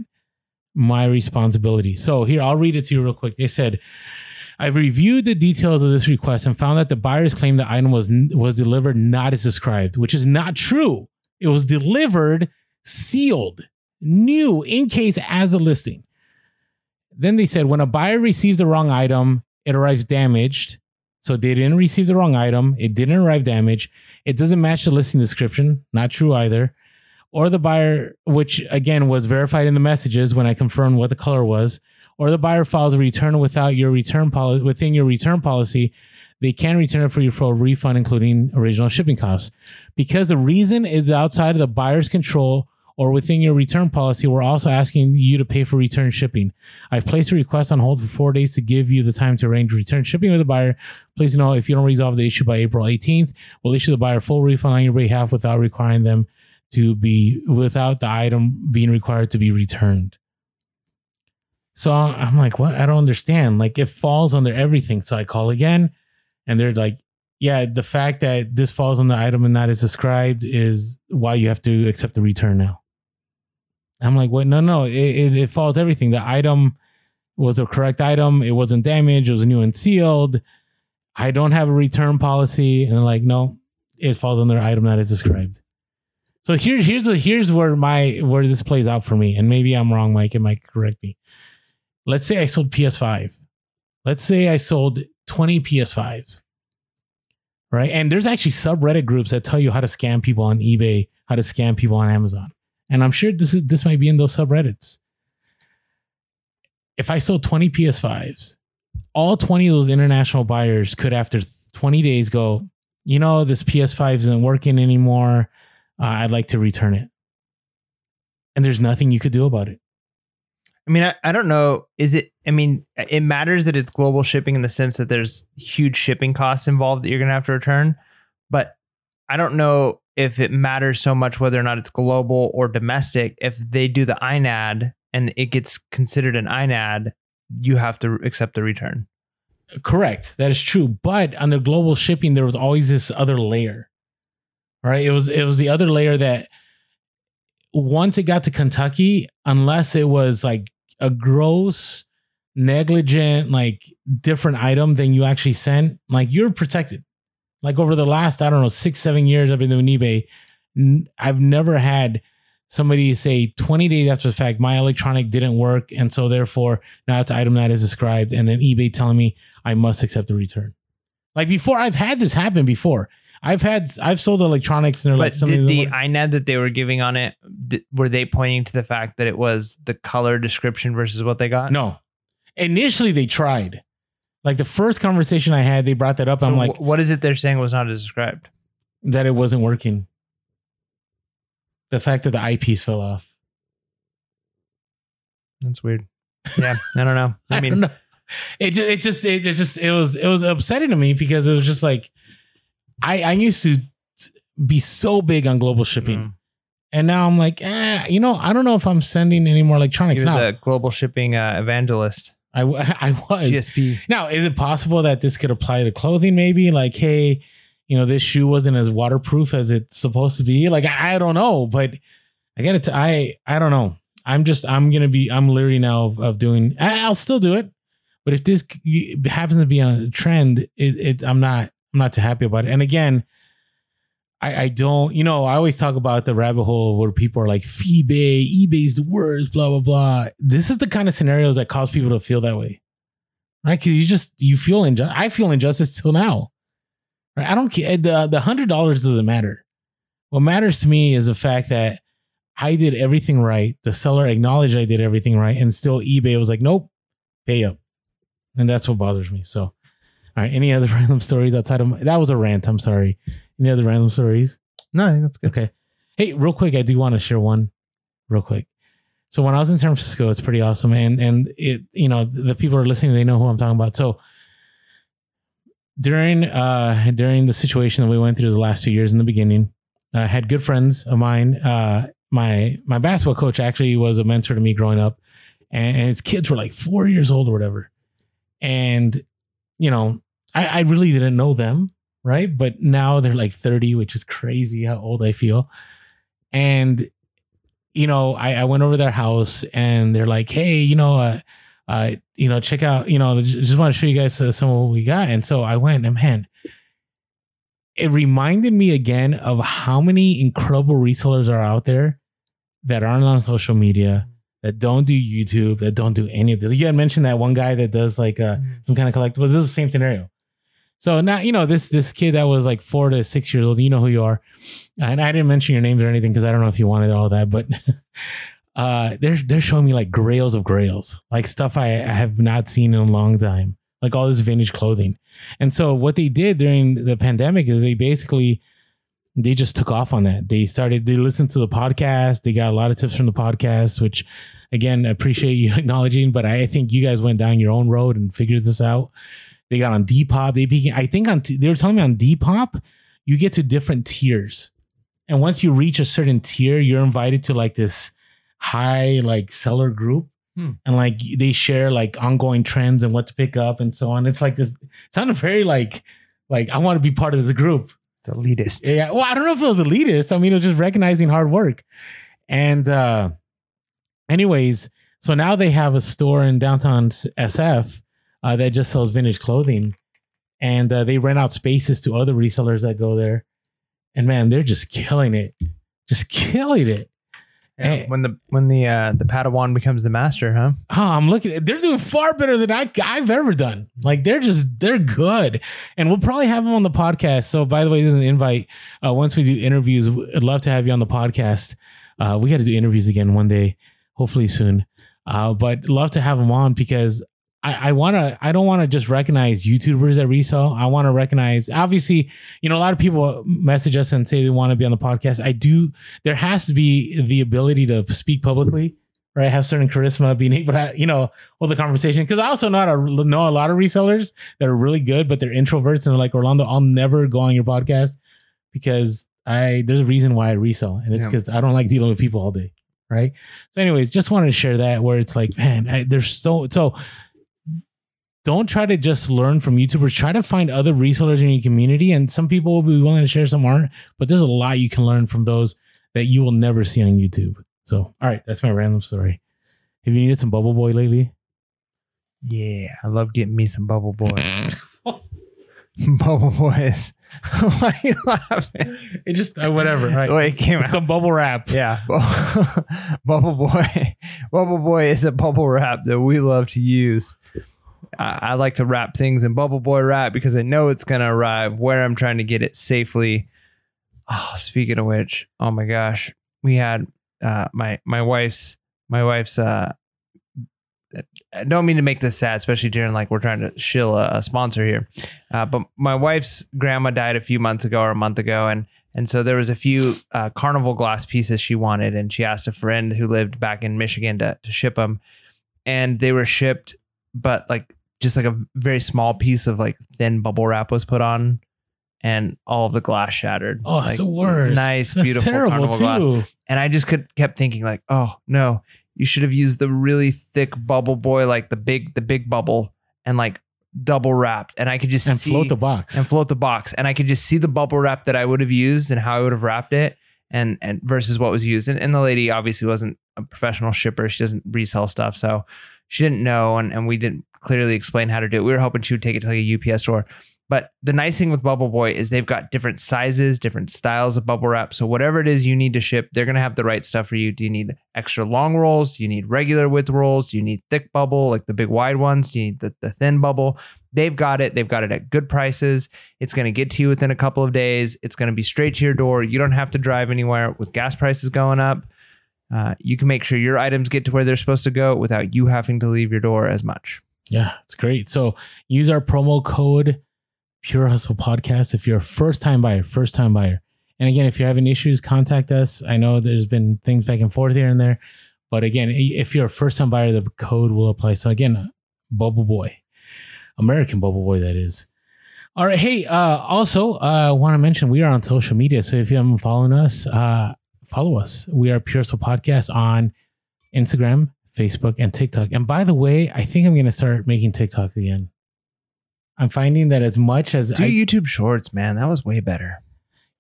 my responsibility. So here, I'll read it to you real quick. They said, I've reviewed the details of this request and found that the buyer's claim the item was was delivered not as described, which is not true. It was delivered sealed, new in case as a listing. Then they said when a buyer receives the wrong item, it arrives damaged. So they didn't receive the wrong item. It didn't arrive damaged. It doesn't match the listing description. Not true either. Or the buyer, which again was verified in the messages when I confirmed what the color was, or the buyer files a return without your return policy within your return policy, they can return it for you for a refund, including original shipping costs. Because the reason is outside of the buyer's control or within your return policy, we're also asking you to pay for return shipping. I've placed a request on hold for four days to give you the time to arrange return shipping with the buyer. Please know if you don't resolve the issue by April 18th, we'll issue the buyer full refund on your behalf without requiring them to be, without the item being required to be returned. So I'm like, what? I don't understand. Like it falls under everything. So I call again and they're like, yeah, the fact that this falls on the item and that is described is why you have to accept the return now. I'm like, what? No, no, it, it, it falls everything. The item was the correct item. It wasn't damaged. It was new and sealed. I don't have a return policy. And like, no, it falls under item that is described. So here, here's the here's where my where this plays out for me. And maybe I'm wrong, Mike. It might correct me. Let's say I sold PS5. Let's say I sold 20 PS5s. Right. And there's actually subreddit groups that tell you how to scam people on eBay, how to scam people on Amazon. And I'm sure this is this might be in those subreddits. If I sold 20 PS5s, all 20 of those international buyers could after 20 days go, you know, this PS5 isn't working anymore. Uh, I'd like to return it. And there's nothing you could do about it. I mean, I, I don't know. Is it, I mean, it matters that it's global shipping in the sense that there's huge shipping costs involved that you're going to have to return. But I don't know if it matters so much whether or not it's global or domestic. If they do the INAD and it gets considered an INAD, you have to accept the return. Correct. That is true. But under global shipping, there was always this other layer. Right? It was it was the other layer that once it got to Kentucky, unless it was like a gross, negligent, like different item than you actually sent, like you're protected like over the last I don't know six seven years I've been doing eBay, I've never had somebody say 20 days after the fact my electronic didn't work and so therefore now it's item that is described and then eBay telling me I must accept the return. Like before, I've had this happen before. I've had I've sold electronics and they're but like did the INAD that they were giving on it did, were they pointing to the fact that it was the color description versus what they got? No. Initially they tried. Like the first conversation I had, they brought that up. So I'm like, wh- what is it they're saying was not as described? that it wasn't working. the fact that the eyepiece fell off. That's weird. Yeah, I don't know. I I mean, don't know. It just, it just, it just, it was, it was upsetting to me because it was just like, I, I used to be so big on global shipping, mm, and now I'm like, eh, you know, I don't know if I'm sending any more electronics you're now. the global shipping uh, evangelist. I was. GSP. Now, is it possible that this could apply to clothing? Maybe like, hey, you know, this shoe wasn't as waterproof as it's supposed to be. Like, I, I don't know, but I got to. I I don't know. I'm just. I'm gonna be. I'm leery now of, of doing. I, I'll still do it, but if this happens to be on a trend, it, it I'm not. I'm not too happy about it. And again. I, I don't, you know, I always talk about the rabbit hole where people are like, eBay, eBay's the worst, blah, blah, blah. This is the kind of scenarios that cause people to feel that way right? Because you just you feel injustice. I feel injustice till now. Right? I don't care. Eh, the the hundred dollars doesn't matter. What matters to me is the fact that I did everything right. The seller acknowledged I did everything right, and still eBay was like, "Nope, pay up," and that's what bothers me. So, right. Any other random stories outside of my, that was a rant? I'm sorry. Any other random stories? No, that's good. Okay. Hey, real quick, I do want to share one real quick. So when I was in San Francisco, it's pretty awesome. And and it, you know, the people are listening, they know who I'm talking about. So during uh during the situation that we went through the last two years in the beginning, I had good friends of mine. Uh my my basketball coach actually was a mentor to me growing up. And, and his kids were like four years old or whatever. And, you know, I, I really didn't know them right? But now they're like 30, which is crazy how old I feel. And you know, I, I went over their house and they're like, hey, you know, uh, uh, you know, check out, you know, just want to show you guys uh, some of what we got. And so I went and man, it reminded me again of how many incredible resellers are out there that aren't on social media, that don't do YouTube, that don't do any of this. You had mentioned that one guy that does like uh, some kind of collectibles. This is the same scenario. So now you know this this kid that was like four to six years old. You know who you are, and I didn't mention your names or anything because I don't know if you wanted all that. But uh, they're they're showing me like grails of grails, like stuff I, I have not seen in a long time, like all this vintage clothing. And so what they did during the pandemic is they basically they just took off on that. They started they listened to the podcast. They got a lot of tips from the podcast, which again I appreciate you acknowledging. But I think you guys went down your own road and figured this out. They got on Depop. They became, I think on they were telling me on Depop, you get to different tiers, and once you reach a certain tier, you're invited to like this high like seller group, Hmm. and like they share like ongoing trends and what to pick up and so on. It's like this. It sounded very like like I want to be part of this group. It's elitist. Yeah. Well, I don't know if it was elitist. I mean, it was just recognizing hard work. And uh anyways, so now they have a store in downtown SF uh, that just sells vintage clothing. And uh, they rent out spaces to other resellers that go there. And man, they're just killing it. Just killing it. Yeah, Hey. when the when the uh, the Padawan becomes the master, huh? Oh, I'm looking at they're doing far better than I, I've ever done. Like they're just they're good, and we'll probably have them on the podcast. So, by the way, this is an invite. Uh, once we do interviews, I'd love to have you on the podcast. Uh, we got to do interviews again one day, hopefully soon. Uh, but love to have them on because I, I want to. I don't want to just recognize YouTubers that resell. I want to recognize. Obviously, you know, a lot of people message us and say they want to be on the podcast. I do. There has to be the ability to speak publicly right? Have certain charisma, being able to, you know, hold the conversation. Because I also know, to, know a lot of resellers that are really good, but they're introverts and they're like, Orlando, I'll never go on your podcast because I there's a reason why I resell, and it's Yeah. because I don't like dealing with people all day, right? So, anyways, just wanted to share that where it's like, man, I, there's so so. Don't try to just learn from YouTubers. Try to find other resellers in your community, and some people will be willing to share, some aren't. But there's a lot you can learn from those that you will never see on YouTube. So, all right, that's my random story. Have you needed some Bubble Boy lately? Yeah, I love getting me some Bubble Boy. Bubble Boys. Why are you laughing? It just uh, whatever. Right? The way it came out. Some bubble wrap. Yeah, Bubble Boy. Bubble Boy is a bubble wrap that we love to use. I, I like to wrap things in Bubble Boy wrap because I know it's gonna arrive where I'm trying to get it safely. Oh, speaking of which, oh my gosh, we had uh, my my wife's my wife's. Uh, I don't mean to make this sad, especially during like we're trying to shill a, a sponsor here. Uh, but my wife's grandma died a few months ago or a month ago, and And so there was a few uh, carnival glass pieces she wanted, and she asked a friend who lived back in Michigan to, to ship them, and they were shipped, but like just like a very small piece of like thin bubble wrap was put on, and all of the glass shattered. Oh, like, it's the worst. Nice, That's beautiful terrible carnival glass. too. And I just could kept thinking like, oh no, you should have used the really thick bubble boy, like the big the big bubble, and like double wrapped, and I could just And see float the box. and float the box, and I could just see the bubble wrap that I would have used and how I would have wrapped it, and and versus what was used. And, and the lady obviously wasn't a professional shipper; she doesn't resell stuff, so she didn't know, and and we didn't clearly explain how to do it. We were hoping she would take it to like a UPS store. But the nice thing with Bubble Boy is they've got different sizes, different styles of bubble wrap. So whatever it is you need to ship, they're gonna have the right stuff for you. Do you need extra long rolls? Do you need regular width rolls? Do you need thick bubble, like the big wide ones? Do you need the, the thin bubble? They've got it. They've got it at good prices. It's gonna get to you within a couple of days. It's gonna be straight to your door. You don't have to drive anywhere with gas prices going up. Uh, you can make sure your items get to where they're supposed to go without you having to leave your door as much. Yeah, it's great. So use our promo code Pure Hustle Podcast if you're a first time buyer, first time buyer. And again, if you're having issues, contact us. I know there's been things back and forth here and there. But again, if you're a first time buyer, the code will apply. So again, Bubble Boy, American Bubble Boy, that is. All right. Hey, uh, also, I uh, want to mention we are on social media. So if you haven't followed us, uh, follow us. We are Pure Hustle Podcast on Instagram, Facebook, and TikTok. And by the way, I think I'm going to start making TikTok again. I'm finding that as much as Do I, YouTube Shorts, man. That was way better.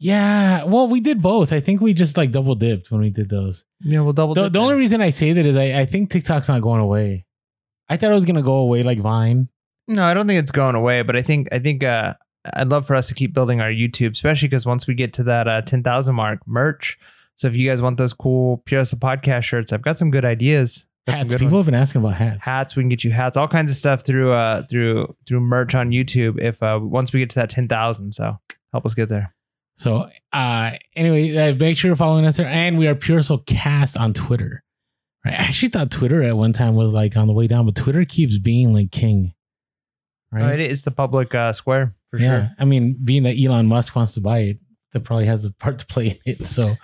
yeah, well, we did both. I think we just like double dipped when we did those. Yeah, we'll double. The, the only reason I say that is I, I think TikTok's not going away. I thought it was going to go away like Vine. No, I don't think it's going away, but I think I think uh, I'd love for us to keep building our YouTube, especially because once we get to that uh, ten thousand mark, merch. So if you guys want those cool Pure Hustle podcast shirts, I've got some good ideas. Got Hats. People ones. have been asking about hats. hats. We can get you hats, all kinds of stuff through uh through through merch on YouTube. If uh once we get to that ten thousand, so help us get there. So, uh, anyway, uh, make sure you're following us there. And we are Pure Hustle Cast on Twitter. Right? I actually thought Twitter at one time was like on the way down, but Twitter keeps being like king. Uh, Right? it is the public uh, square for yeah. sure. I mean, being that Elon Musk wants to buy it, that probably has a part to play in it. So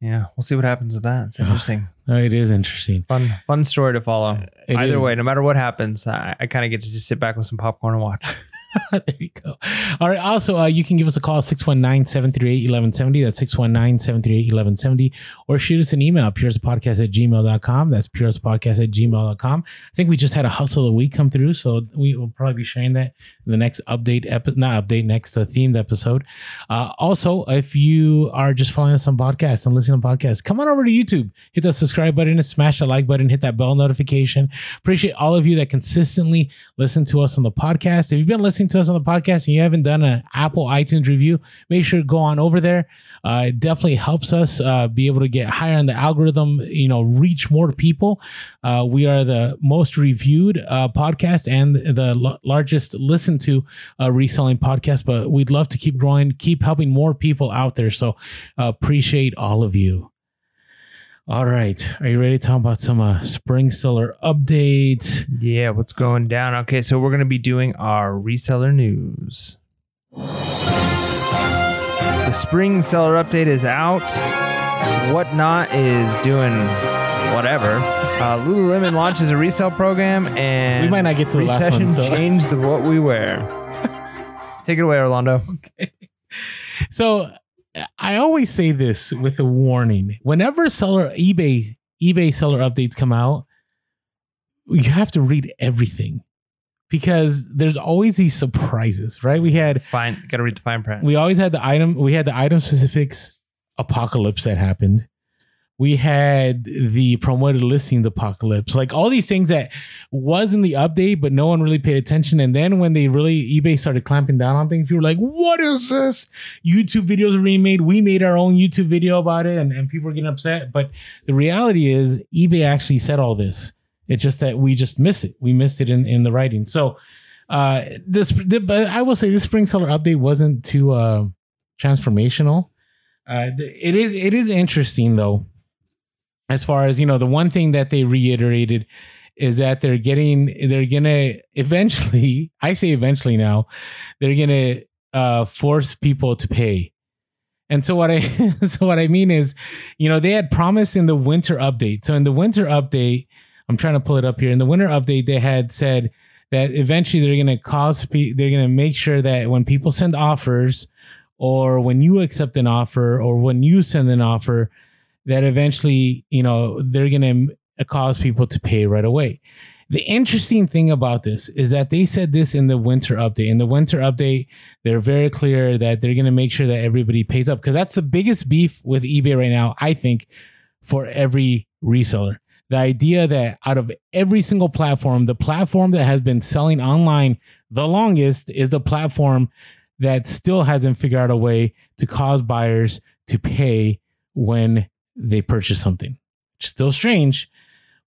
Yeah, we'll see what happens with that. It's Uh, interesting. Uh, it is interesting. Fun fun story to follow. It Either is. way, no matter what happens, I, I kind of get to just sit back with some popcorn and watch. there you go. All right. Also, uh, you can give us a call 619 738 1170. That's 619 738 1170. Or shoot us an email, puresapodcast at gmail.com. That's puresapodcast at gmail.com. I think we just had a hustle of the week come through. So we will probably be sharing that in the next update, epi- not update, next uh, themed episode. Uh, also, if you are just following us on podcasts and listening to podcasts, come on over to YouTube, hit that subscribe button and smash the like button, hit that bell notification. Appreciate all of you that consistently listen to us on the podcast. If you've been listening to us on the podcast and you haven't done an Apple iTunes review, make sure to go on over there. Uh, it definitely helps us uh, be able to get higher in the algorithm, you know, reach more people. Uh, we are the most reviewed uh, podcast and the l- largest listened to uh, reselling podcast, but we'd love to keep growing, keep helping more people out there. So uh, appreciate all of you. All right. Are you ready to talk about some uh, spring seller update? yeah, what's going down? Okay, so we're gonna be doing our reseller news. The spring seller update is out. Whatnot is doing whatever. Uh, Lululemon launches a resale program, and We might not get to the last one, recession so- changed the what we wear. Take it away, Orlando. Okay. So I always say this with a warning. Whenever seller eBay eBay seller updates come out, you have to read everything because there's always these surprises, right? We had Fine, gotta read the fine print. we always had the item we had the item specifics apocalypse that happened we had the promoted listings apocalypse. Like all these things that was in the update but no one really paid attention. And then when they really ebay started clamping down on things people were like what is this? Youtube videos are being made. We made our own youtube video about it. And, and people were getting upset. But the reality is ebay actually said all this. It's just that we just missed it. We missed it in, in the writing. So uh this but i will say this spring seller update wasn't too uh transformational. Uh it is it is interesting though as far as you know the one thing that they reiterated is that they're getting they're gonna eventually i say eventually now they're gonna uh force people to pay And so what I so what I mean is, you know, they had promised in the winter update. So in the winter update, I'm trying to pull it up here. In the winter update, they had said that eventually they're to cause they're to make sure that when people send offers or when you accept an offer or when you send an offer that eventually, you know, they're going to cause people to pay right away. The interesting thing about this is that they said this in the winter update. In the winter update, they're very clear that they're going to make sure that everybody pays up because that's the biggest beef with eBay right now, I think, for every reseller. The idea that out of every single platform, the platform that has been selling online the longest is the platform that still hasn't figured out a way to cause buyers to pay when they purchase something. Still strange.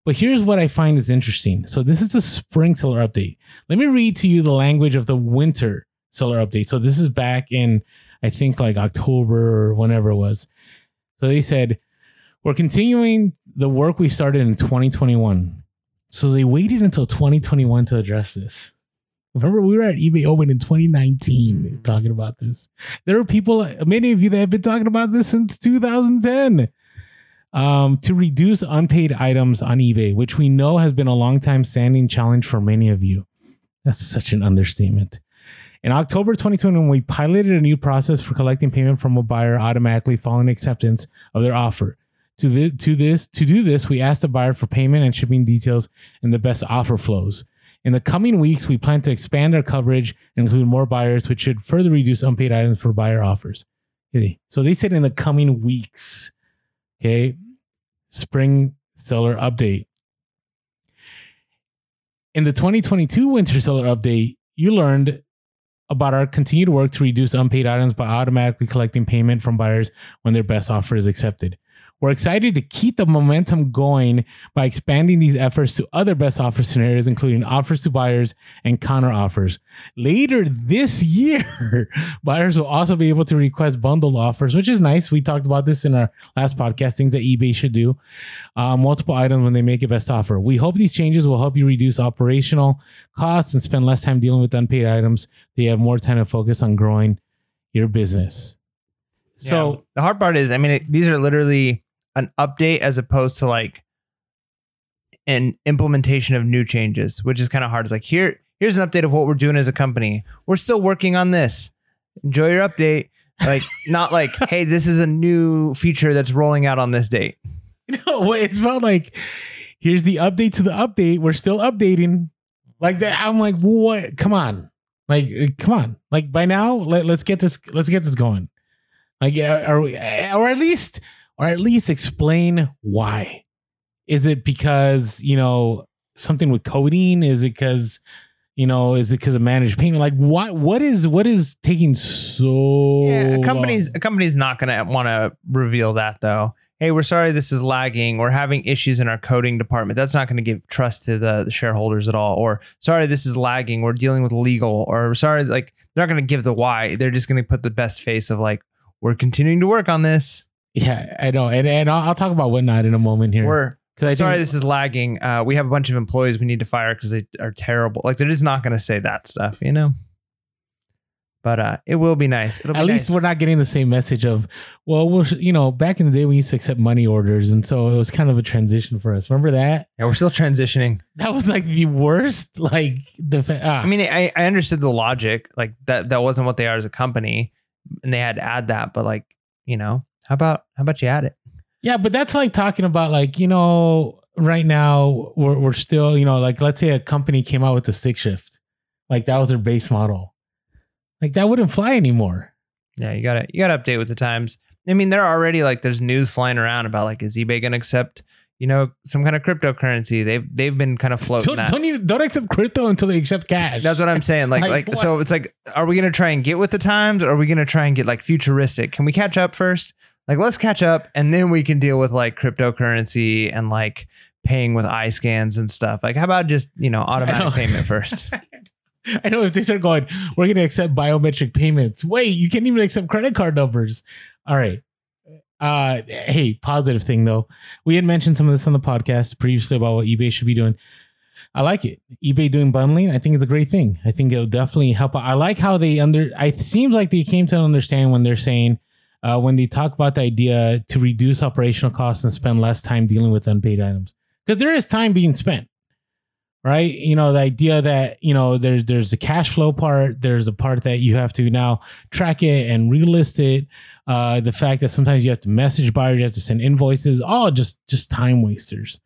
But here's what I find is interesting. So this is the spring seller update. Let me read to you the language of the winter seller update. So this is back in I think like October or whenever it was. So they said, we're continuing the work we started in 2021. So they waited until 2021 to address this. Remember, we were at eBay Open in 2019 mm. talking about this. There are people, many of you that have been talking about this since 2010 um, to reduce unpaid items on eBay, which we know has been a long time standing challenge for many of you. That's such an understatement. In October 2021, we piloted a new process for collecting payment from a buyer automatically following acceptance of their offer. To, the, to this, to do this, we asked the buyer for payment and shipping details and the best offer flows. In the coming weeks, we plan to expand our coverage and include more buyers, which should further reduce unpaid items for buyer offers. So they said in the coming weeks. Okay. Spring seller update. In the 2022 winter seller update, you learned about our continued work to reduce unpaid items by automatically collecting payment from buyers when their best offer is accepted. We're excited to keep the momentum going by expanding these efforts to other best offer scenarios, including offers to buyers and counter offers. Later this year, buyers will also be able to request bundle offers, which is nice. We talked about this in our last podcast, things that eBay should do. Uh, multiple items when they make a best offer. We hope these changes will help you reduce operational costs and spend less time dealing with unpaid items. They have more time to focus on growing your business. So Yeah. the hard part is, I mean, it, these are literally an update as opposed to like an implementation of new changes, which is kind of hard. It's like here, here's an update of what we're doing as a company. We're still working on this. Enjoy your update. Like not like, hey, this is a new feature that's rolling out on this date. No, it felt like here's the update to the update. We're still updating. Like that. I'm like, what? Come on. Like, uh, come on. Like by now, let, let's get this, let's get this going. Like, are we, or at least, or at least explain why. Is it because, you know, something with coding? Is it because, you know, is it because of managed payment? Like what, what is, what is taking so Yeah, a company's long? a company's not going to want to reveal that though. Hey, we're sorry this is lagging. We're having issues in our coding department. That's not going to give trust to the, the shareholders at all. Or sorry this is lagging. We're dealing with legal. Or sorry, like they're not going to give the why. They're just going to put the best face of like we're continuing to work on this. Yeah, I know. And, and I'll, I'll talk about whatnot in a moment here. We're I sorry think, this is lagging. Uh, we have a bunch of employees we need to fire because they are terrible. Like they're just not going to say that stuff, you know. But uh, it will be nice. It'll be at least nice. we're not getting the same message of, well, we're, you know, back in the day we used to accept money orders. And so it was kind of a transition for us. Remember that? Yeah, we're still transitioning. That was like the worst, like, the, ah, I mean, I, I understood the logic. Like that that wasn't what they are as a company, and they had to add that. But like, you know, how about how about you add it? yeah, but that's like talking about, like, you know, right now we're, we're still, you know, like, let's say a company came out with the stick shift, like that was their base model. Like that wouldn't fly anymore. Yeah, you gotta you gotta update with the times. I mean, there are already like there's news flying around about like is eBay gonna accept you know some kind of cryptocurrency? They've they've been kind of floating Don't, that. don't even, don't accept crypto until they accept cash. That's what I'm saying. Like, Like, like, so it's like, are we gonna try and get with the times, or are we gonna try and get like futuristic? Can we catch up first? Like, let's catch up, and then we can deal with like cryptocurrency and like paying with eye scans and stuff. Like, how about just you know know. automatic payment first? I know if they start going, we're going to accept biometric payments. Wait, you can't even accept credit card numbers. All right. Uh, hey, positive thing though. We had mentioned some of this on the podcast previously about what eBay should be doing. I like it. eBay doing bundling, I think it's a great thing. I think it'll definitely help. I like how they under. It seems like they came to understand when they're saying uh, when they talk about the idea to reduce operational costs and spend less time dealing with unpaid items because there is time being spent right you know the idea that you know there's there's the cash flow part there's a part that you have to now track it and relist it uh the fact that sometimes you have to message buyers you have to send invoices all just just time wasters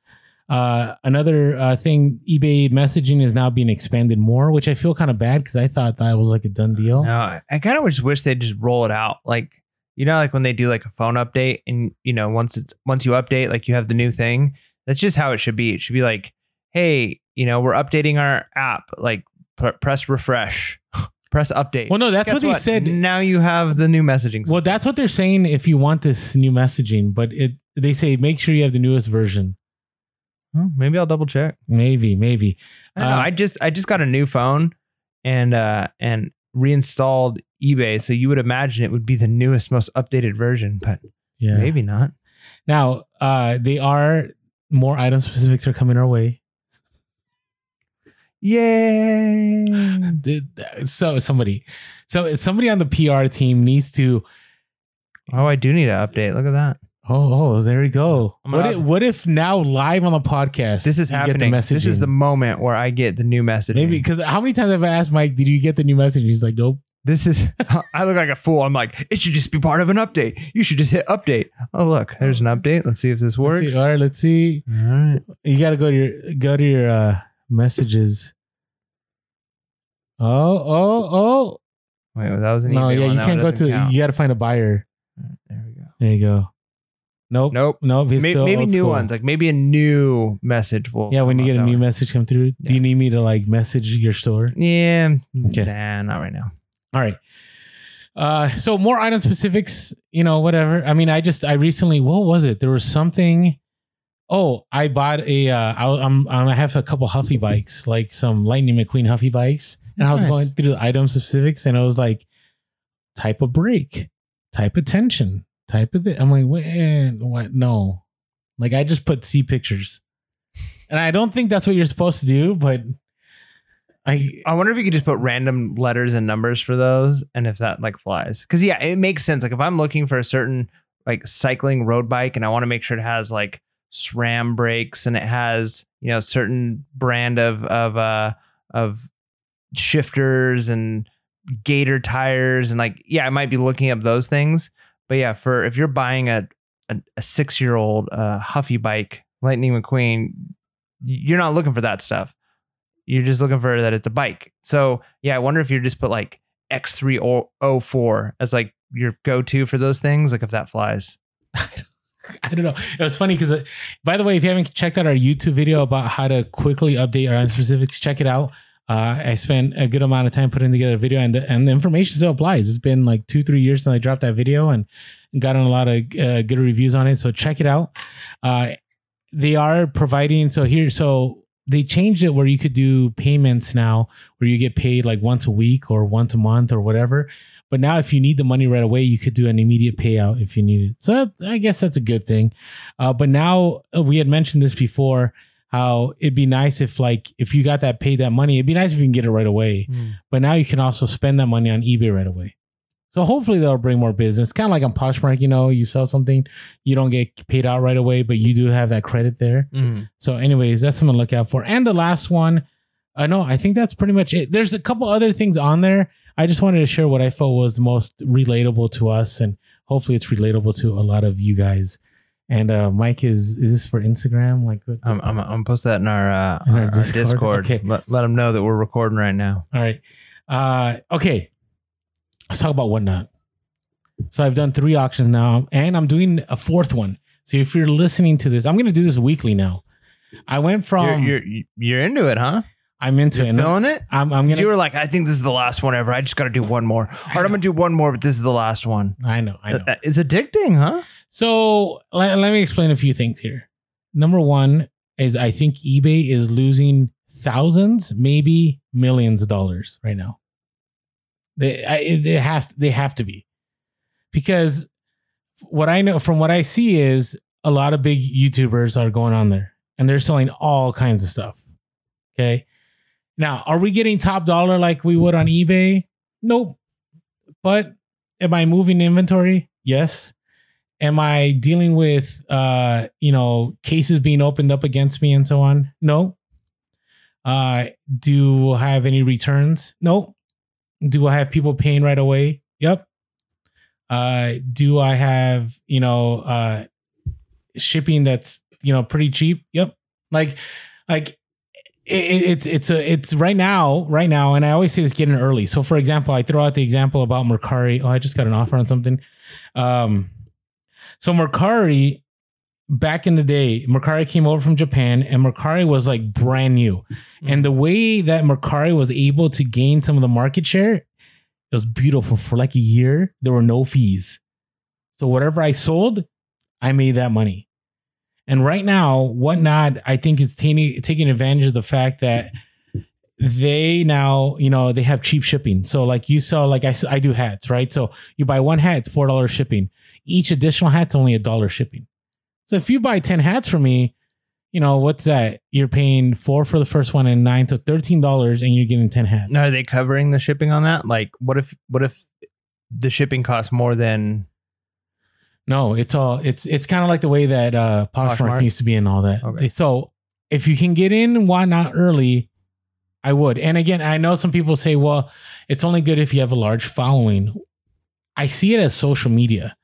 uh another uh thing ebay messaging is now being expanded more which i feel kind of bad because i thought that was like a done deal No, I- kind of just wish they'd just roll it out. Like, you know, like when they do like a phone update and, you know, once it's, once you update, like you have the new thing. That's just how it should be. It should be like, hey, you know, we're updating our app. Like, pr- press refresh, press update. well no that's Guess what they said Now you have the new messaging. well system. that's what they're saying if you want this new messaging but it they say make sure you have the newest version Well, maybe I'll double check. maybe maybe I, don't know. Uh, I just I just got a new phone and uh and reinstalled eBay, so you would imagine it would be the newest, most updated version, but yeah maybe not. Now, uh, they are more item specifics are coming our way. Yay! So somebody, so somebody on the PR team needs to. Oh, I do need an update. Look at that. Oh, oh, there we go. What if, what if now live on the podcast? This is you get happening. The This is the moment where I get the new message. maybe because how many times have I asked Mike, "Did you get the new message?" He's like, "Nope." this is. I look like a fool. I'm like, it should just be part of an update. You should just hit update. Oh, look, there's an update. Let's see if this Let's works. see. All right, let's see. All right. You got to go to your go to your uh, messages. Oh, oh, oh! Wait, that was an No, eBay yeah, you can't go to. count. You got to find a buyer. There we go. There you go. Nope. Nope. Nope. He's Maybe, still maybe new ones. Like maybe a new message will. Yeah, when you get a new way. message come through, do you need me to like message your store? Yeah. Okay. Nah, not right now. All right. Uh, so more item specifics, you know, whatever. I mean, I just I recently, what was it? There was something. Oh, I bought a. Uh, I, I'm I have a couple Huffy bikes, like some Lightning McQueen Huffy bikes, and I was Nice. going through the item specifics, and I was like, type of brake, type of tension, type of. Th-. I'm like, wait, what? No, like I just put C pictures, and I don't think that's what you're supposed to do, but I I wonder if you could just put random letters and numbers for those, and if that like flies. Because yeah, it makes sense. Like if I'm looking for a certain like cycling road bike, and I want to make sure it has like SRAM brakes and it has you know certain brand of of uh of shifters and gator tires and like yeah, I might be looking up those things. But yeah, for if you're buying a a, a six year old uh, Huffy bike, Lightning McQueen, you're not looking for that stuff. You're just looking for that it's a bike. So yeah, I wonder if you just put like X304 as like your go to for those things, like if that flies. I don't know. It was funny because, by the way, if you haven't checked out our YouTube video about how to quickly update our specifics, check it out. Uh, I spent a good amount of time putting together a video, and the, and the information still applies. It's been like two, three years since I dropped that video, and gotten a lot of uh, good reviews on it. So check it out. Uh, they are providing so here, so they changed it where you could do payments now, where you get paid like once a week or once a month or whatever. But now, if you need the money right away, you could do an immediate payout if you need it. So I guess that's a good thing. Uh, but now uh, we had mentioned this before how it'd be nice if like if you got that paid that money, it'd be nice if you can get it right away. But now you can also spend that money on eBay right away. So hopefully they'll bring more business. Kind of like on Poshmark, you know, you sell something, you don't get paid out right away, but you do have that credit there. Mm. So, anyways, that's something to look out for. And the last one, I know, I think that's pretty much it. There's a couple other things on there. I just wanted to share what I felt was most relatable to us, and hopefully it's relatable to a lot of you guys. And uh Mike is is this for Instagram? Like, what- I'm, I'm, I'm gonna post that in our, uh, In our, our Discord? Discord. Okay. Let, let them know that we're recording right now. all right, uh, okay. Let's talk about whatnot. So I've done three auctions now, and I'm doing a fourth one. So if you're listening to this, I'm going to do this weekly now. I went from you're, you're you're into it, huh? I'm into You're it. feeling it. I'm, I'm gonna. You were like, I think this is the last one ever. I just got to do one more. Or I'm gonna do one more, but this is the last one. I know. I know. Uh, It's addicting, huh? So let, let me explain a few things here. Number one is I think eBay is losing thousands, maybe millions of dollars right now. They I, it it has they have to be because what I know from what I see is a lot of big YouTubers are going on there and they're selling all kinds of stuff. Okay. Now, are we getting top dollar like we would on eBay? Nope. But am I moving inventory? Yes. Am I dealing with uh, you know, cases being opened up against me and so on? No. Uh, do I have any returns? No. Do I have people paying right away? Yep. Uh, do I have, you know, uh shipping that's, you know, pretty cheap? Yep. Like like it, it's it's a it's right now right now and i always say it's getting early. So for example i throw out the example about mercari. Oh i just got an offer on something. Um so mercari back in the day mercari came over from japan and mercari was like brand new. And the way that mercari was able to gain some of the market share it was beautiful. For like a year there were no fees. So whatever i sold i made that money and right now, whatnot, I think is taking taking advantage of the fact that they now, you know, they have cheap shipping. So like you saw, like I, I do hats, right? So you buy one hat, it's four dollars shipping. Each additional hat's only a dollar shipping. So if you buy ten hats from me, you know what's that? You're paying four for the first one and nine to thirteen dollars, and you're getting ten hats. Now, are they covering the shipping on that? Like, what if what if the shipping costs more than? No, it's all it's it's kind of like the way that uh Poshmark, Poshmark? used to be and all that. Okay. So if you can get in, why not early? I would. And again, I know some people say, well, it's only good if you have a large following. I see it as social media.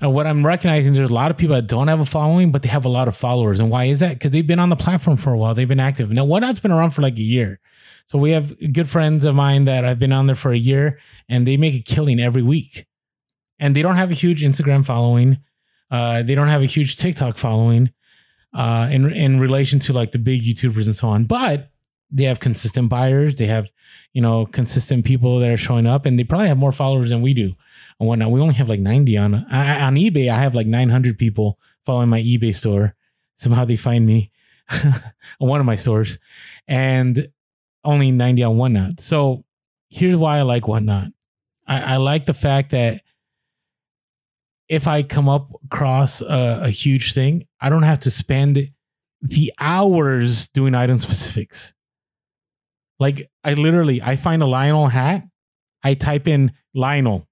And what I'm recognizing, there's a lot of people that don't have a following, but they have a lot of followers. And why is that? Because they've been on the platform for a while. They've been active. Now, Whatnot's been around for like a year. So we have good friends of mine that I've been on there for a year and they make a killing every week. And they don't have a huge Instagram following. Uh, they don't have a huge TikTok following uh, in in relation to like the big YouTubers and so on. But they have consistent buyers. They have, you know, consistent people that are showing up, and they probably have more followers than we do. And whatnot. We only have like ninety on I, on eBay. I have like nine hundred people following my eBay store. Somehow they find me on one of my stores, and only ninety on whatnot. So here's why I like whatnot. I, I like the fact that if I come up across a, a huge thing, I don't have to spend the hours doing item specifics. Like I literally, I find a Lionel hat, I type in Lionel.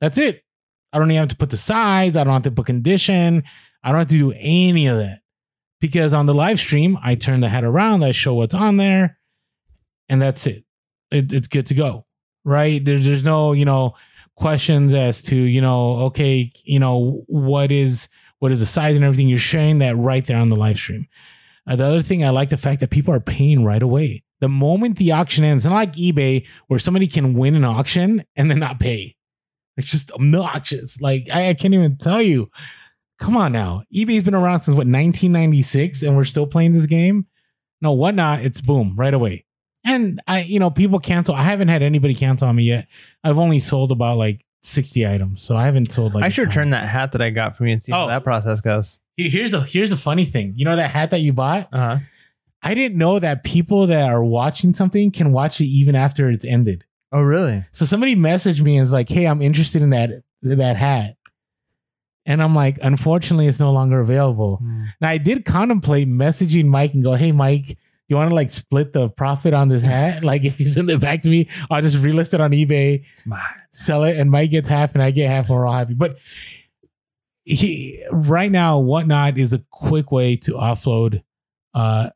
That's it. I don't even have to put the size. I don't have to put condition. I don't have to do any of that because on the live stream, I turn the hat around, I show what's on there, and that's it. it it's good to go. Right? There's there's no you know questions as to you know okay you know what is what is the size and everything. You're sharing that right there on the live stream. Uh, the other thing I like the fact that people are paying right away. The moment the auction ends, not like eBay where somebody can win an auction and then not pay. It's just obnoxious. Like I, I can't even tell you. Come on now. eBay's been around since what 1996 and we're still playing this game? No, whatnot, it's boom, right away. And I, you know, people cancel. I haven't had anybody cancel on me yet. I've only sold about like 60 items. So I haven't sold like I should turn that hat that I got from you and see how Oh. that process goes. Here's the here's the funny thing. You know that hat that you bought? Uh huh. I didn't know that people that are watching something can watch it even after it's ended. Oh, really? So somebody messaged me and was like, "Hey, I'm interested in that that hat," and I'm like, "Unfortunately, it's no longer available." Now I did contemplate messaging Mike and go, "Hey, Mike, you want to like split the profit on this hat? like, if you send it back to me, I'll just relist it on eBay, It's mine. sell it, and Mike gets half, and I get half, and we're all happy." But he, right now, whatnot is a quick way to offload, uh,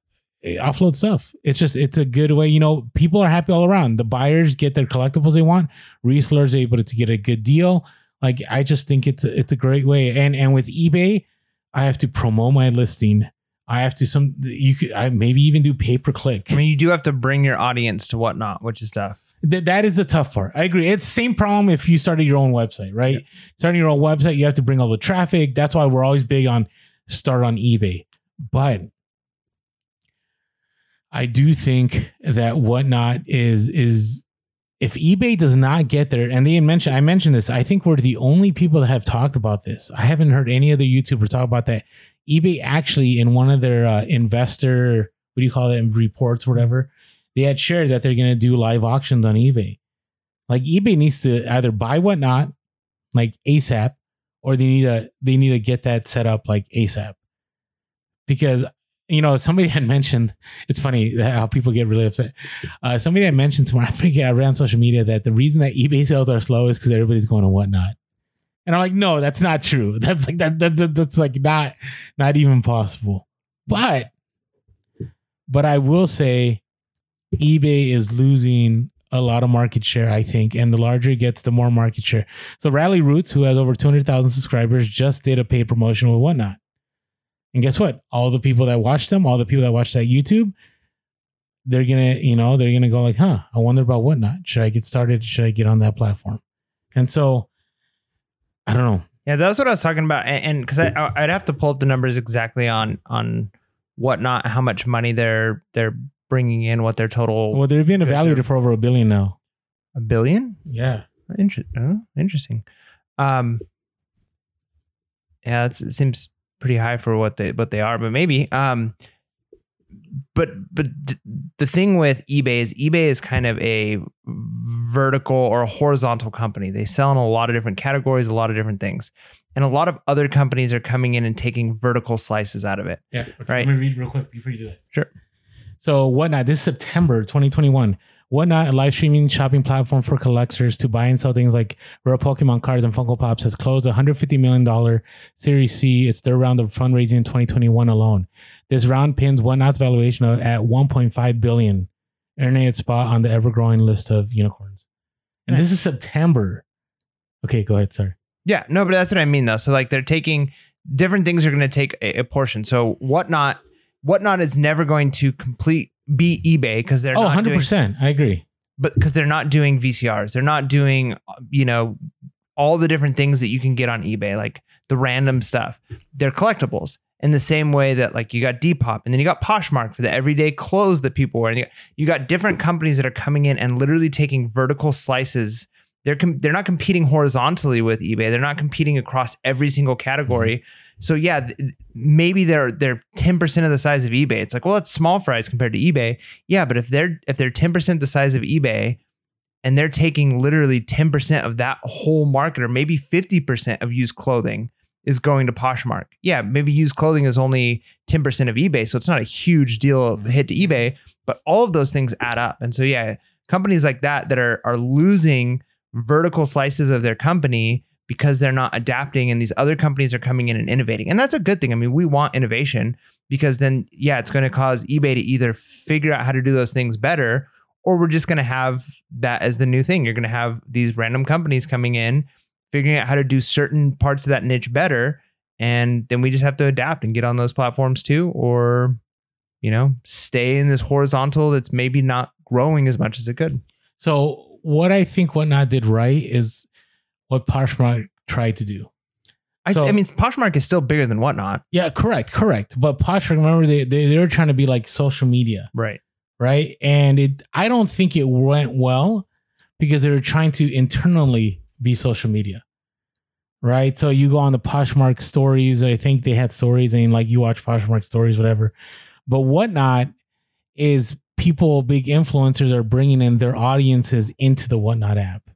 offload stuff. It's just it's a good way. You know, people are happy all around. The buyers get their collectibles they want. Resellers are able to get a good deal. Like I just think it's a, it's a great way. And and with eBay, I have to promote my listing. I have to some you could I maybe even do pay per click. I mean, you do have to bring your audience to whatnot, which is tough. Th- that is the tough part. I agree. It's the same problem if you started your own website, right? Starting your own website, you have to bring all the traffic. That's why we're always big on start on eBay. But I do think that whatnot is is if eBay does not get there, and they mentioned I mentioned this, I think we're the only people that have talked about this. I haven't heard any other YouTuber talk about that. eBay actually in one of their uh, investor, what do you call it, reports, whatever, they had shared that they're going to do live auctions on eBay. Like eBay needs to either buy whatnot, like ASAP, or they need to they need to get that set up like ASAP. Because you know somebody had mentioned it's funny how people get really upset. Uh, somebody had mentioned to me I forget I ran on social media that the reason that eBay sales are slow is because everybody's going to whatnot. And I'm like, no, that's not true. That's like that, that, that that's like not not even possible. But but I will say eBay is losing a lot of market share, I think, and the larger it gets, the more market share. So Rally Roots, who has over 200,000 subscribers, just did a paid promotion with Whatnot. And guess what? All the people that watch them, all the people that watch that YouTube, they're gonna, you know, they're gonna go like, huh, I wonder about Whatnot. Should I get started? Should I get on that platform? And so I don't know. Yeah, that's what I was talking about, and because I I'd have to pull up the numbers exactly on on whatnot, how much money they're they're bringing in, what their total Well, they're being evaluated for over a billion now. a billion. Yeah. Inter- oh, interesting. Um, yeah, it seems pretty high for what they what they are, but maybe. Um, but but the thing with eBay is eBay is kind of a vertical or a horizontal company. They sell in a lot of different categories, a lot of different things, and a lot of other companies are coming in and taking vertical slices out of it. Yeah. Right. Let me read real quick before you do that. Sure. So Whatnot, this September 2021. Whatnot, a live streaming shopping platform for collectors to buy and sell things like rare Pokemon cards and Funko Pops, has closed a $150 million Series C. It's their round of fundraising in 2021 alone. This round pins Whatnot's valuation at 1.5 billion, earning its spot on the ever-growing list of unicorns. And this is September. Okay, go ahead. Sorry. Yeah, no, but that's what I mean though. So like they're taking different things are going to take a, a portion. So whatnot, whatnot is never going to complete be eBay because they're oh, not 100%. doing, I agree. but because they're not doing VCRs, they're not doing you know all the different things that you can get on eBay, like the random stuff. They're collectibles in the same way that like you got Depop and then you got Poshmark for the everyday clothes that people wear. And you got, you got different companies that are coming in and literally taking vertical slices. They're com- they're not competing horizontally with eBay. They're not competing across every single mm-hmm. category. So yeah, maybe they're they're ten percent of the size of eBay. It's like well, it's small fries compared to eBay. Yeah, but if they're if they're ten percent the size of eBay, and they're taking literally 10% of that whole market or maybe 50% of used clothing is going to Poshmark. Yeah, maybe used clothing is only 10% of eBay, so it's not a huge deal of mm-hmm. hit to eBay, but all of those things add up. And so yeah, companies like that that are are losing vertical slices of their company because they're not adapting and these other companies are coming in and innovating. And that's a good thing. I mean, we want innovation because then yeah, it's going to cause eBay to either figure out how to do those things better or we're just going to have that as the new thing. You're going to have these random companies coming in, figuring out how to do certain parts of that niche better. And then we just have to adapt and get on those platforms too, or, you know, stay in this horizontal that's maybe not growing as much as it could. So what I think Whatnot did right is what Poshmark tried to do. I, So- I mean, Poshmark is still bigger than whatnot. Yeah, correct, correct. But Poshmark, remember they they, they were trying to be like social media, Right. right? And it I don't think it went well because they were trying to internally be social media. Right. So you go on the Poshmark stories. I think they had stories and like you watch Poshmark stories, whatever. But whatnot is people, big influencers are bringing in their audiences into the whatnot app.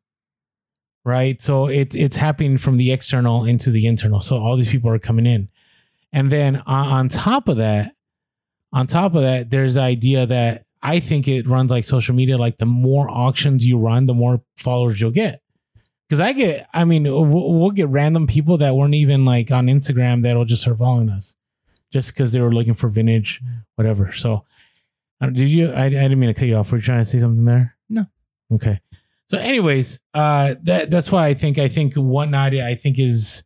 Right. So it's, it's happening from the external into the internal. So all these people are coming in. And then on, top of that, on top of that, there's the idea that I think it runs like social media. Like the more auctions you run, the more followers you'll get. Because I get, I mean, we'll, we'll get random people that weren't even like on Instagram that'll just start following us, just because they were looking for vintage, whatever. So, uh, did you? I, I didn't mean to cut you off. Were you trying to say something there? No. Okay. So, anyways, uh, that that's why I think I think whatnot I think is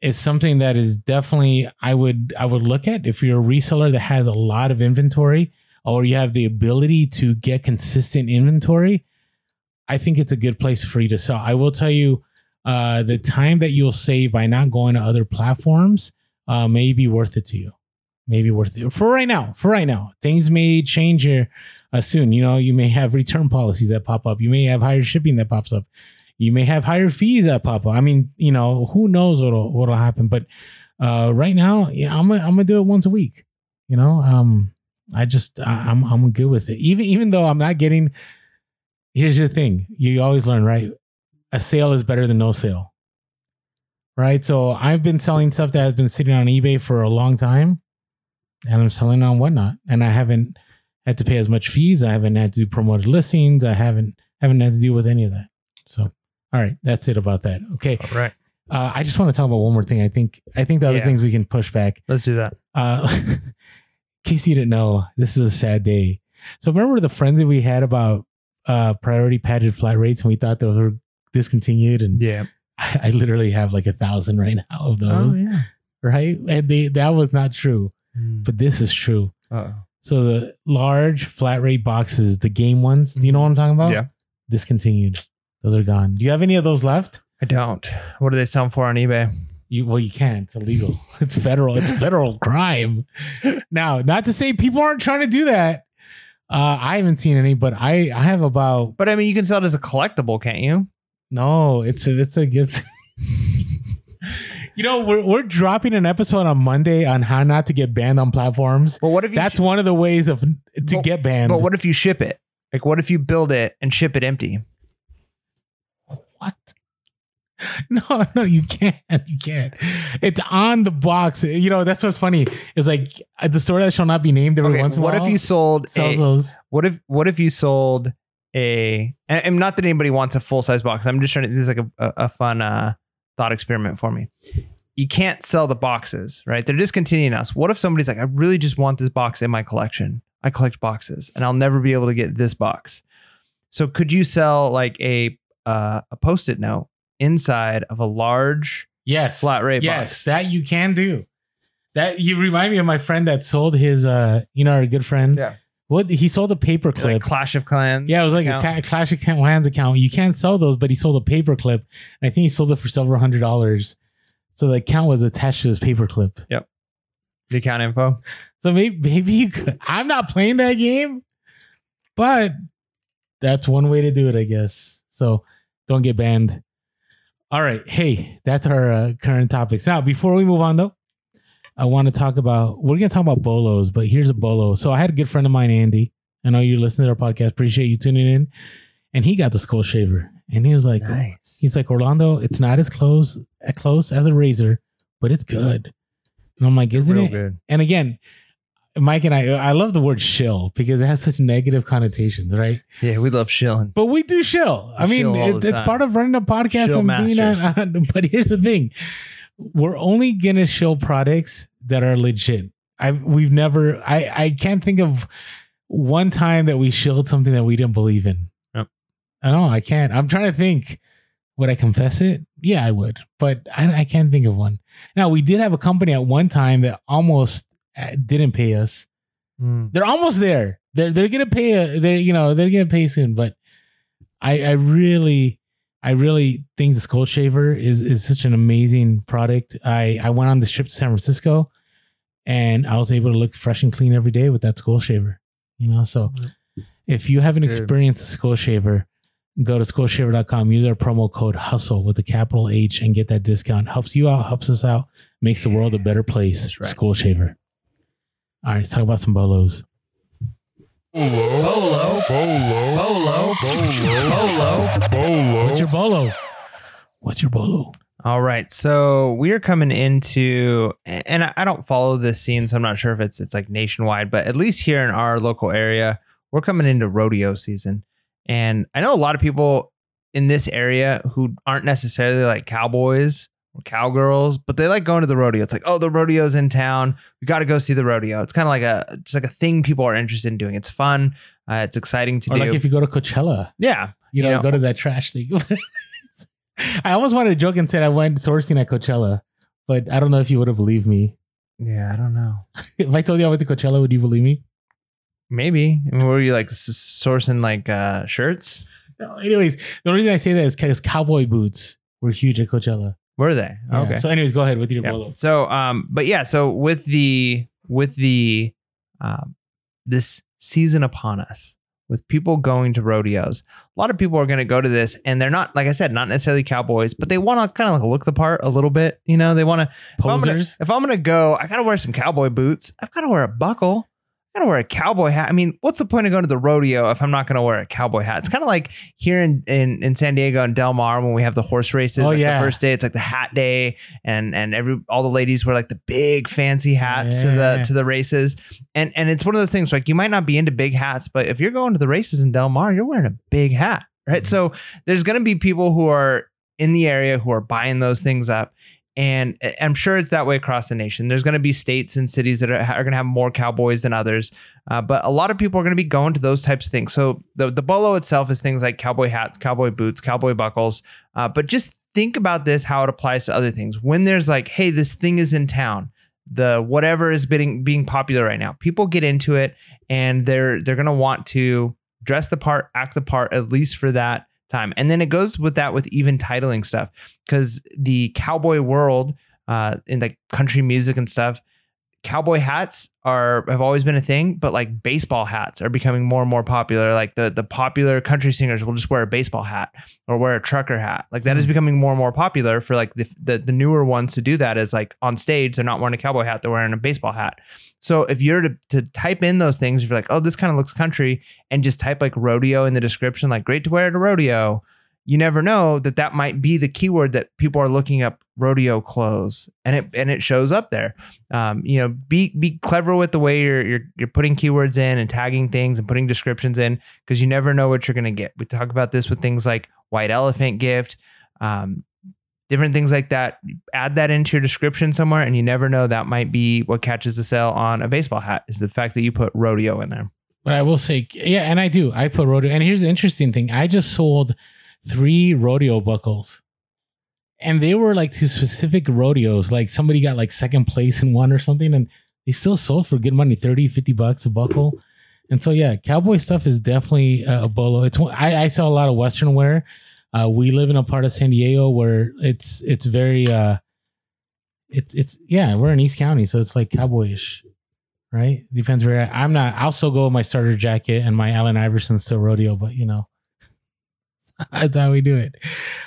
is something that is definitely I would I would look at if you're a reseller that has a lot of inventory or you have the ability to get consistent inventory. I think it's a good place for you to sell. I will tell you, uh, the time that you'll save by not going to other platforms uh, may be worth it to you. Maybe worth it for right now. For right now, things may change here uh, soon. You know, you may have return policies that pop up. You may have higher shipping that pops up. You may have higher fees that pop up. I mean, you know, who knows what'll what'll happen. But uh, right now, yeah, I'm gonna, I'm gonna do it once a week. You know, um, I just I, I'm I'm good with it. Even even though I'm not getting. Here's the thing: you always learn, right? A sale is better than no sale, right? So I've been selling stuff that has been sitting on eBay for a long time, and I'm selling on whatnot, and I haven't had to pay as much fees. I haven't had to do promoted listings. I haven't haven't had to deal with any of that. So, all right, that's it about that. Okay, All right. Uh, I just want to talk about one more thing. I think I think the other Yeah. things we can push back. Let's do that. Uh, in case you didn't know, this is a sad day. So remember the frenzy we had about uh, priority padded flat rates, and we thought those were discontinued, and Yeah. I, I literally have like a thousand right now of those, Oh, yeah. right? And they that was not true, but this is true. Uh-oh. So the large flat rate boxes, the game ones, do you know what I'm talking about? Yeah. discontinued. Those are gone. Do you have any of those left? I don't. What do they sell for on eBay? You well, you can't. It's illegal. It's federal. It's federal crime. Now, not to say people aren't trying to do that. Uh, I haven't seen any, but I I have about But I mean, you can sell it as a collectible, can't you? no. It's a, it's a it's. you know, we're we're dropping an episode on Monday on how not to get banned on platforms. Well, what if you That's sh- one of the ways of to get banned. But what if you ship it? Like, what if you build it and ship it empty? What? No, no, you can't. You can't. It's on the box. You know, that's what's funny. It's like at the store that shall not be named every Okay, once in a what if you sold sells a, those? what if what if you sold a and and not that anybody wants a full size box. I'm just trying to this is like a, a, a fun uh thought experiment for me. You can't sell the boxes, right? They're discontinuing us. What if somebody's like, I really just want this box in my collection. I collect boxes and I'll never be able to get this box. So could you sell like a uh, a post-it note inside of a large Yes. flat rate Yes, box? that you can do. That you remind me of my friend that sold his uh you know our good friend. Yeah. What he sold a paper Like clip. Clash of Clans. yeah, it was like account? a Clash of Clans account. You can't sell those, but he sold a paper clip. And I think he sold it for several hundred dollars. So the account was attached to his paper clip. Yep. The account info. So maybe maybe you could. I'm not playing that game, but that's one way to do it, I guess. So don't get banned. All right, hey, that's our uh, current topics. Now, before we move on, though, I want to talk about. We're gonna talk about bolos, but here's a bolo. So I had a good friend of mine, Andy. I know you're listening to our podcast. Appreciate you tuning in. And he got the skull shaver, and he was like, Nice. He's like, Orlando, it's not as close as close as a razor, but it's good. And I'm like, isn't Real it? good. And again, Mike and I, I love the word shill because it has such negative connotations, right? Yeah, we love shilling. But we do shill. I mean, Shill it, it's part of running a podcast Shill and being on, on- But here's the thing: we're only gonna show products that are legit. I we've never. I I can't think of one time that we shilled something that we didn't believe in. Yep. I know I can't. I'm trying to think. Would I confess it? Yeah, I would, but I, I can't think of one. Now we did have a company at one time that almost uh, didn't pay us. Mm. They're almost there. They're they're gonna pay. A, they're you know they're gonna pay soon. But I I really I really think the Skull Shaver is is such an amazing product. I I went on this trip to San Francisco, and I was able to look fresh and clean every day with that Skull Shaver. You know, so if you haven't experienced a Skull Shaver, go to skullshaver.com. Use our promo code Hustle with a capital H and get that discount. Helps you out. Helps us out. Makes the world a better place. Right. Skull Shaver. All right, let's talk about some bolos. Bolo. Bolo. Bolo. Bolo. Bolo. What's your bolo? What's your bolo? All right. So we are coming into, and I I don't follow this scene, so I'm not sure if it's it's like nationwide, but at least here in our local area, we're coming into rodeo season. And I know a lot of people in this area who aren't necessarily like cowboys or cowgirls, but they like going to the rodeo. It's like, oh, the rodeo's in town. We got to go see the rodeo. It's kind of like a just like a thing people are interested in doing. It's fun. Uh, it's exciting to Or do. like if you go to Coachella, yeah. you know, You know- go to that trash thing. I almost wanted to joke and said I went sourcing at Coachella, but I don't know if you would have believed me. Yeah. I don't know. If I told you I went to Coachella, would you believe me? Maybe. I mean, were you like sourcing like uh, shirts? No. Anyways, the reason I say that is because cowboy boots were huge at Coachella. Were they? Yeah. Okay. So, anyways, go ahead with your Yeah. bolo. So, um, but yeah, so with the with the um, this season upon us, with people going to rodeos, a lot of people are going to go to this, and they're not, like I said, not necessarily cowboys, but they want to kind of like look the part a little bit. You know, they want to. If I'm gonna- Posers. If I'm gonna go, I gotta wear some cowboy boots. I've got to wear a buckle. I gotta wear a cowboy hat. I mean, what's the point of going to the rodeo if I'm not gonna wear a cowboy hat? It's kind of like here in, in in San Diego and Del Mar when we have the horse races. Oh, like yeah. the first day it's like the hat day, and and every all the ladies wear like the big fancy hats to the to the races, and and it's one of those things like you might not be into big hats, but if you're going to the races in Del Mar, you're wearing a big hat, right? Mhm. So there's gonna be people who are in the area who are buying those things up. And I'm sure it's that way across the nation. There's going to be states and cities that are, are going to have more cowboys than others, uh, but a lot of people are going to be going to those types of things. So the the bolo itself is things like cowboy hats, cowboy boots, cowboy buckles. Uh, but just think about this how it applies to other things. When there's like, hey, this thing is in town, the whatever is being being popular right now, people get into it and they're they're going to want to dress the part, act the part, at least for that time. And then it goes with that with even titling stuff because the cowboy world uh, in like country music and stuff, cowboy hats are have always been a thing, but like baseball hats are becoming more and more popular. Like the the popular country singers will just wear a baseball hat or wear a trucker hat. Like that is Mm. becoming more and more popular for like the, the the newer ones to do that is like on stage they're not wearing a cowboy hat, they're wearing a baseball hat. So if you're to, to type in those things, if you're like, oh, this kind of looks country, and just type like rodeo in the description, like great to wear at a rodeo, you never know that that might be the keyword that people are looking up rodeo clothes, and it and it shows up there. Um, you know, be be clever with the way you're you're you're putting keywords in and tagging things and putting descriptions in because you never know what you're gonna get. We talk about this with things like white elephant gift. Um, different things like that add that into your description somewhere and you never know that might be what catches the sale on a baseball hat is the fact that you put rodeo in there But I will say, yeah, and I do. I put rodeo. And here's the interesting thing: I just sold three rodeo buckles, and they were like to specific rodeos. Like somebody got like second place in one or something, and they still sold for good money 30, 50 bucks a buckle. And so, yeah, cowboy stuff is definitely a bolo. It's I, I sell a lot of Western wear. Uh, we live in a part of San Diego where it's it's very uh, it's it's yeah, we're in East County, so it's like cowboyish right? Depends where I, I'm not. I'll still go with my starter jacket and my Allen Iverson still rodeo, but you know, that's how we do it.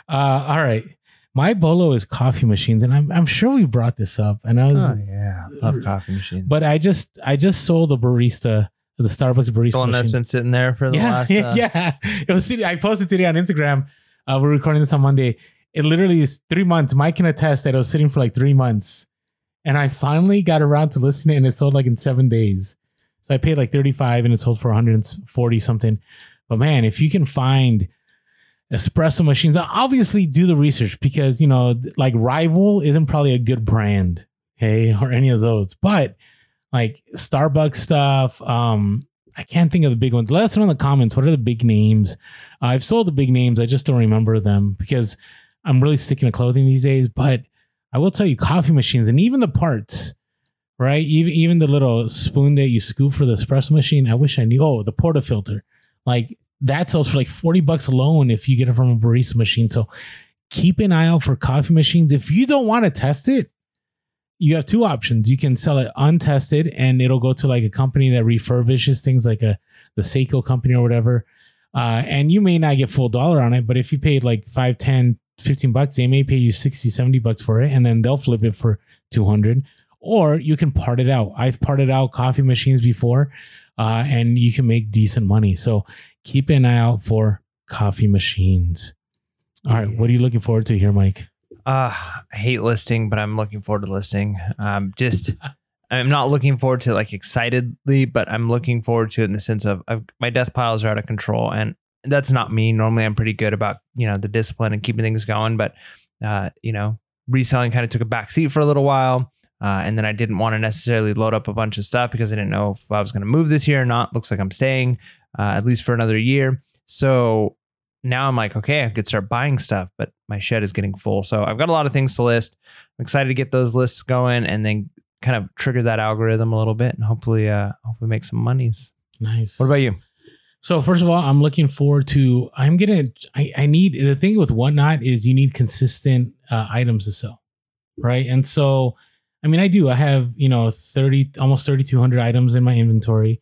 Uh, all right, my bolo is coffee machines, and I'm I'm sure we brought this up, and I was, Oh, yeah love coffee machines but I just I just sold a barista, the Starbucks barista. the one that's machine. been sitting there for the yeah, last yeah, uh, yeah. It was. I posted today on Instagram. Uh, we're recording this on Monday. It literally is three months. Mike can attest that it was sitting for like three months, and I finally got around to listening, and it sold like in seven days. So I paid like thirty five, and it sold for one hundred and forty something. But man, if you can find espresso machines, obviously do the research because you know, like Rival isn't probably a good brand, okay, or any of those, but like Starbucks stuff. Um, I can't think of the big ones. Let us know in the comments. What are the big names? Uh, I've sold the big names. I just don't remember them because I'm really sticking to clothing these days. But I will tell you, coffee machines and even the parts, right? Even even the little spoon that you scoop for the espresso machine. I wish I knew. Oh, the portafilter, like that sells for like forty bucks alone if you get it from a barista machine. So keep an eye out for coffee machines. If you don't want to test it, you have two options. You can sell it untested and it'll go to like a company that refurbishes things like a the Seiko company or whatever. Uh, and you may not get full dollar on it, but if you paid like 5, 10, 15 bucks, they may pay you 60, 70 bucks for it and then they'll flip it for 200 or you can part it out. I've parted out coffee machines before uh, and you can make decent money. So keep an eye out for coffee machines. All right. What are you looking forward to here, Mike? Uh, I hate listing, but I'm looking forward to listing. Um, just I'm not looking forward to like excitedly, but I'm looking forward to it in the sense of I've, my death piles are out of control, and that's not me. Normally, I'm pretty good about you know the discipline and keeping things going, but uh, you know, reselling kind of took a back seat for a little while. Uh, and then I didn't want to necessarily load up a bunch of stuff because I didn't know if I was going to move this year or not. Looks like I'm staying uh, at least for another year. So now I'm like, okay, I could start buying stuff, but my shed is getting full. So I've got a lot of things to list. I'm excited to get those lists going and then kind of trigger that algorithm a little bit and hopefully uh hopefully make some monies. Nice. What about you? So first of all, I'm looking forward to. I'm gonna. I, I need the thing with whatnot is you need consistent uh, items to sell, right? And so, I mean, I do. I have you know thirty, almost thirty two hundred items in my inventory,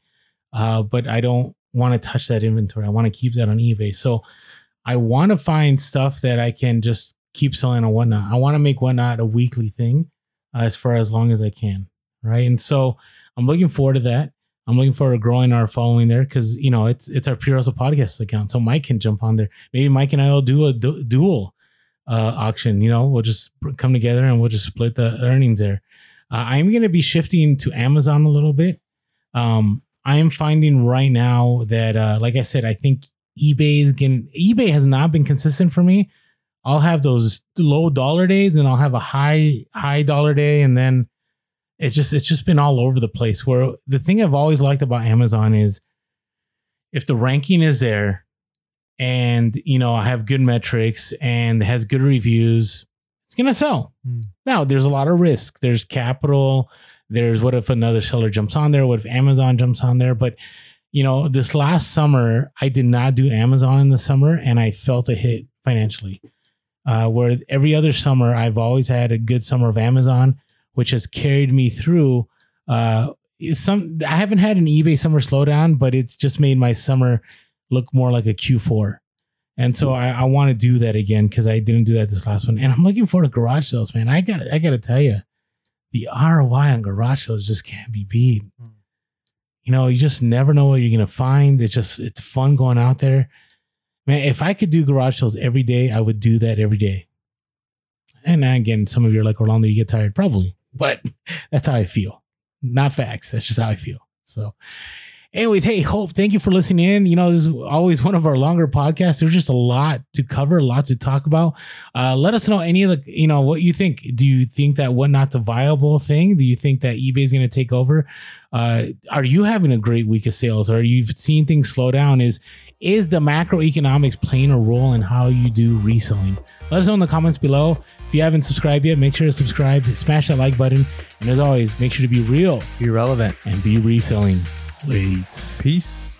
uh, but I don't want to touch that inventory. I want to keep that on eBay. So I want to find stuff that I can just keep selling on whatnot. I want to make whatnot a weekly thing, uh, as far as long as I can, right? And so I'm looking forward to that. I'm looking forward to growing our following there because you know it's it's our Pure Hustle podcast account, so Mike can jump on there. Maybe Mike and I will do a du- dual uh, auction. You know, we'll just come together and we'll just split the earnings there. Uh, I'm going to be shifting to Amazon a little bit. Um, I am finding right now that, uh, like I said, I think eBay is getting eBay has not been consistent for me. I'll have those low dollar days and I'll have a high high dollar day and then it's just it's just been all over the place where the thing I've always liked about Amazon is if the ranking is there and you know I have good metrics and has good reviews it's going to sell. Hmm. Now, there's a lot of risk. There's capital. There's what if another seller jumps on there? What if Amazon jumps on there? But, you know, this last summer, I did not do Amazon in the summer and I felt a hit financially. Uh, where every other summer, I've always had a good summer of Amazon, which has carried me through. Uh, some I haven't had an eBay summer slowdown, but it's just made my summer look more like a Q4. And so I, I want to do that again because I didn't do that this last one. And I'm looking forward to garage sales, man. I got I got to tell you, the ROI on garage sales just can't be beat. Hmm. You know, you just never know what you're gonna find. It's just it's fun going out there, man. If I could do garage sales every day, I would do that every day. And again, some of you are like Orlando, you get tired, probably, but that's how I feel. Not facts. That's just how I feel. So, anyways, hey, Hope, thank you for listening in. You know, this is always one of our longer podcasts. There's just a lot to cover, a lot to talk about. Uh, let us know any of the, you know, what you think. Do you think that whatnot's a viable thing? Do you think that eBay is going to take over? Uh, are you having a great week of sales? Or you've seen things slow down? Is is the macroeconomics playing a role in how you do reselling? Let us know in the comments below. If you haven't subscribed yet, make sure to subscribe, smash that like button, and as always, make sure to be real Be relevant. and be reselling Peace.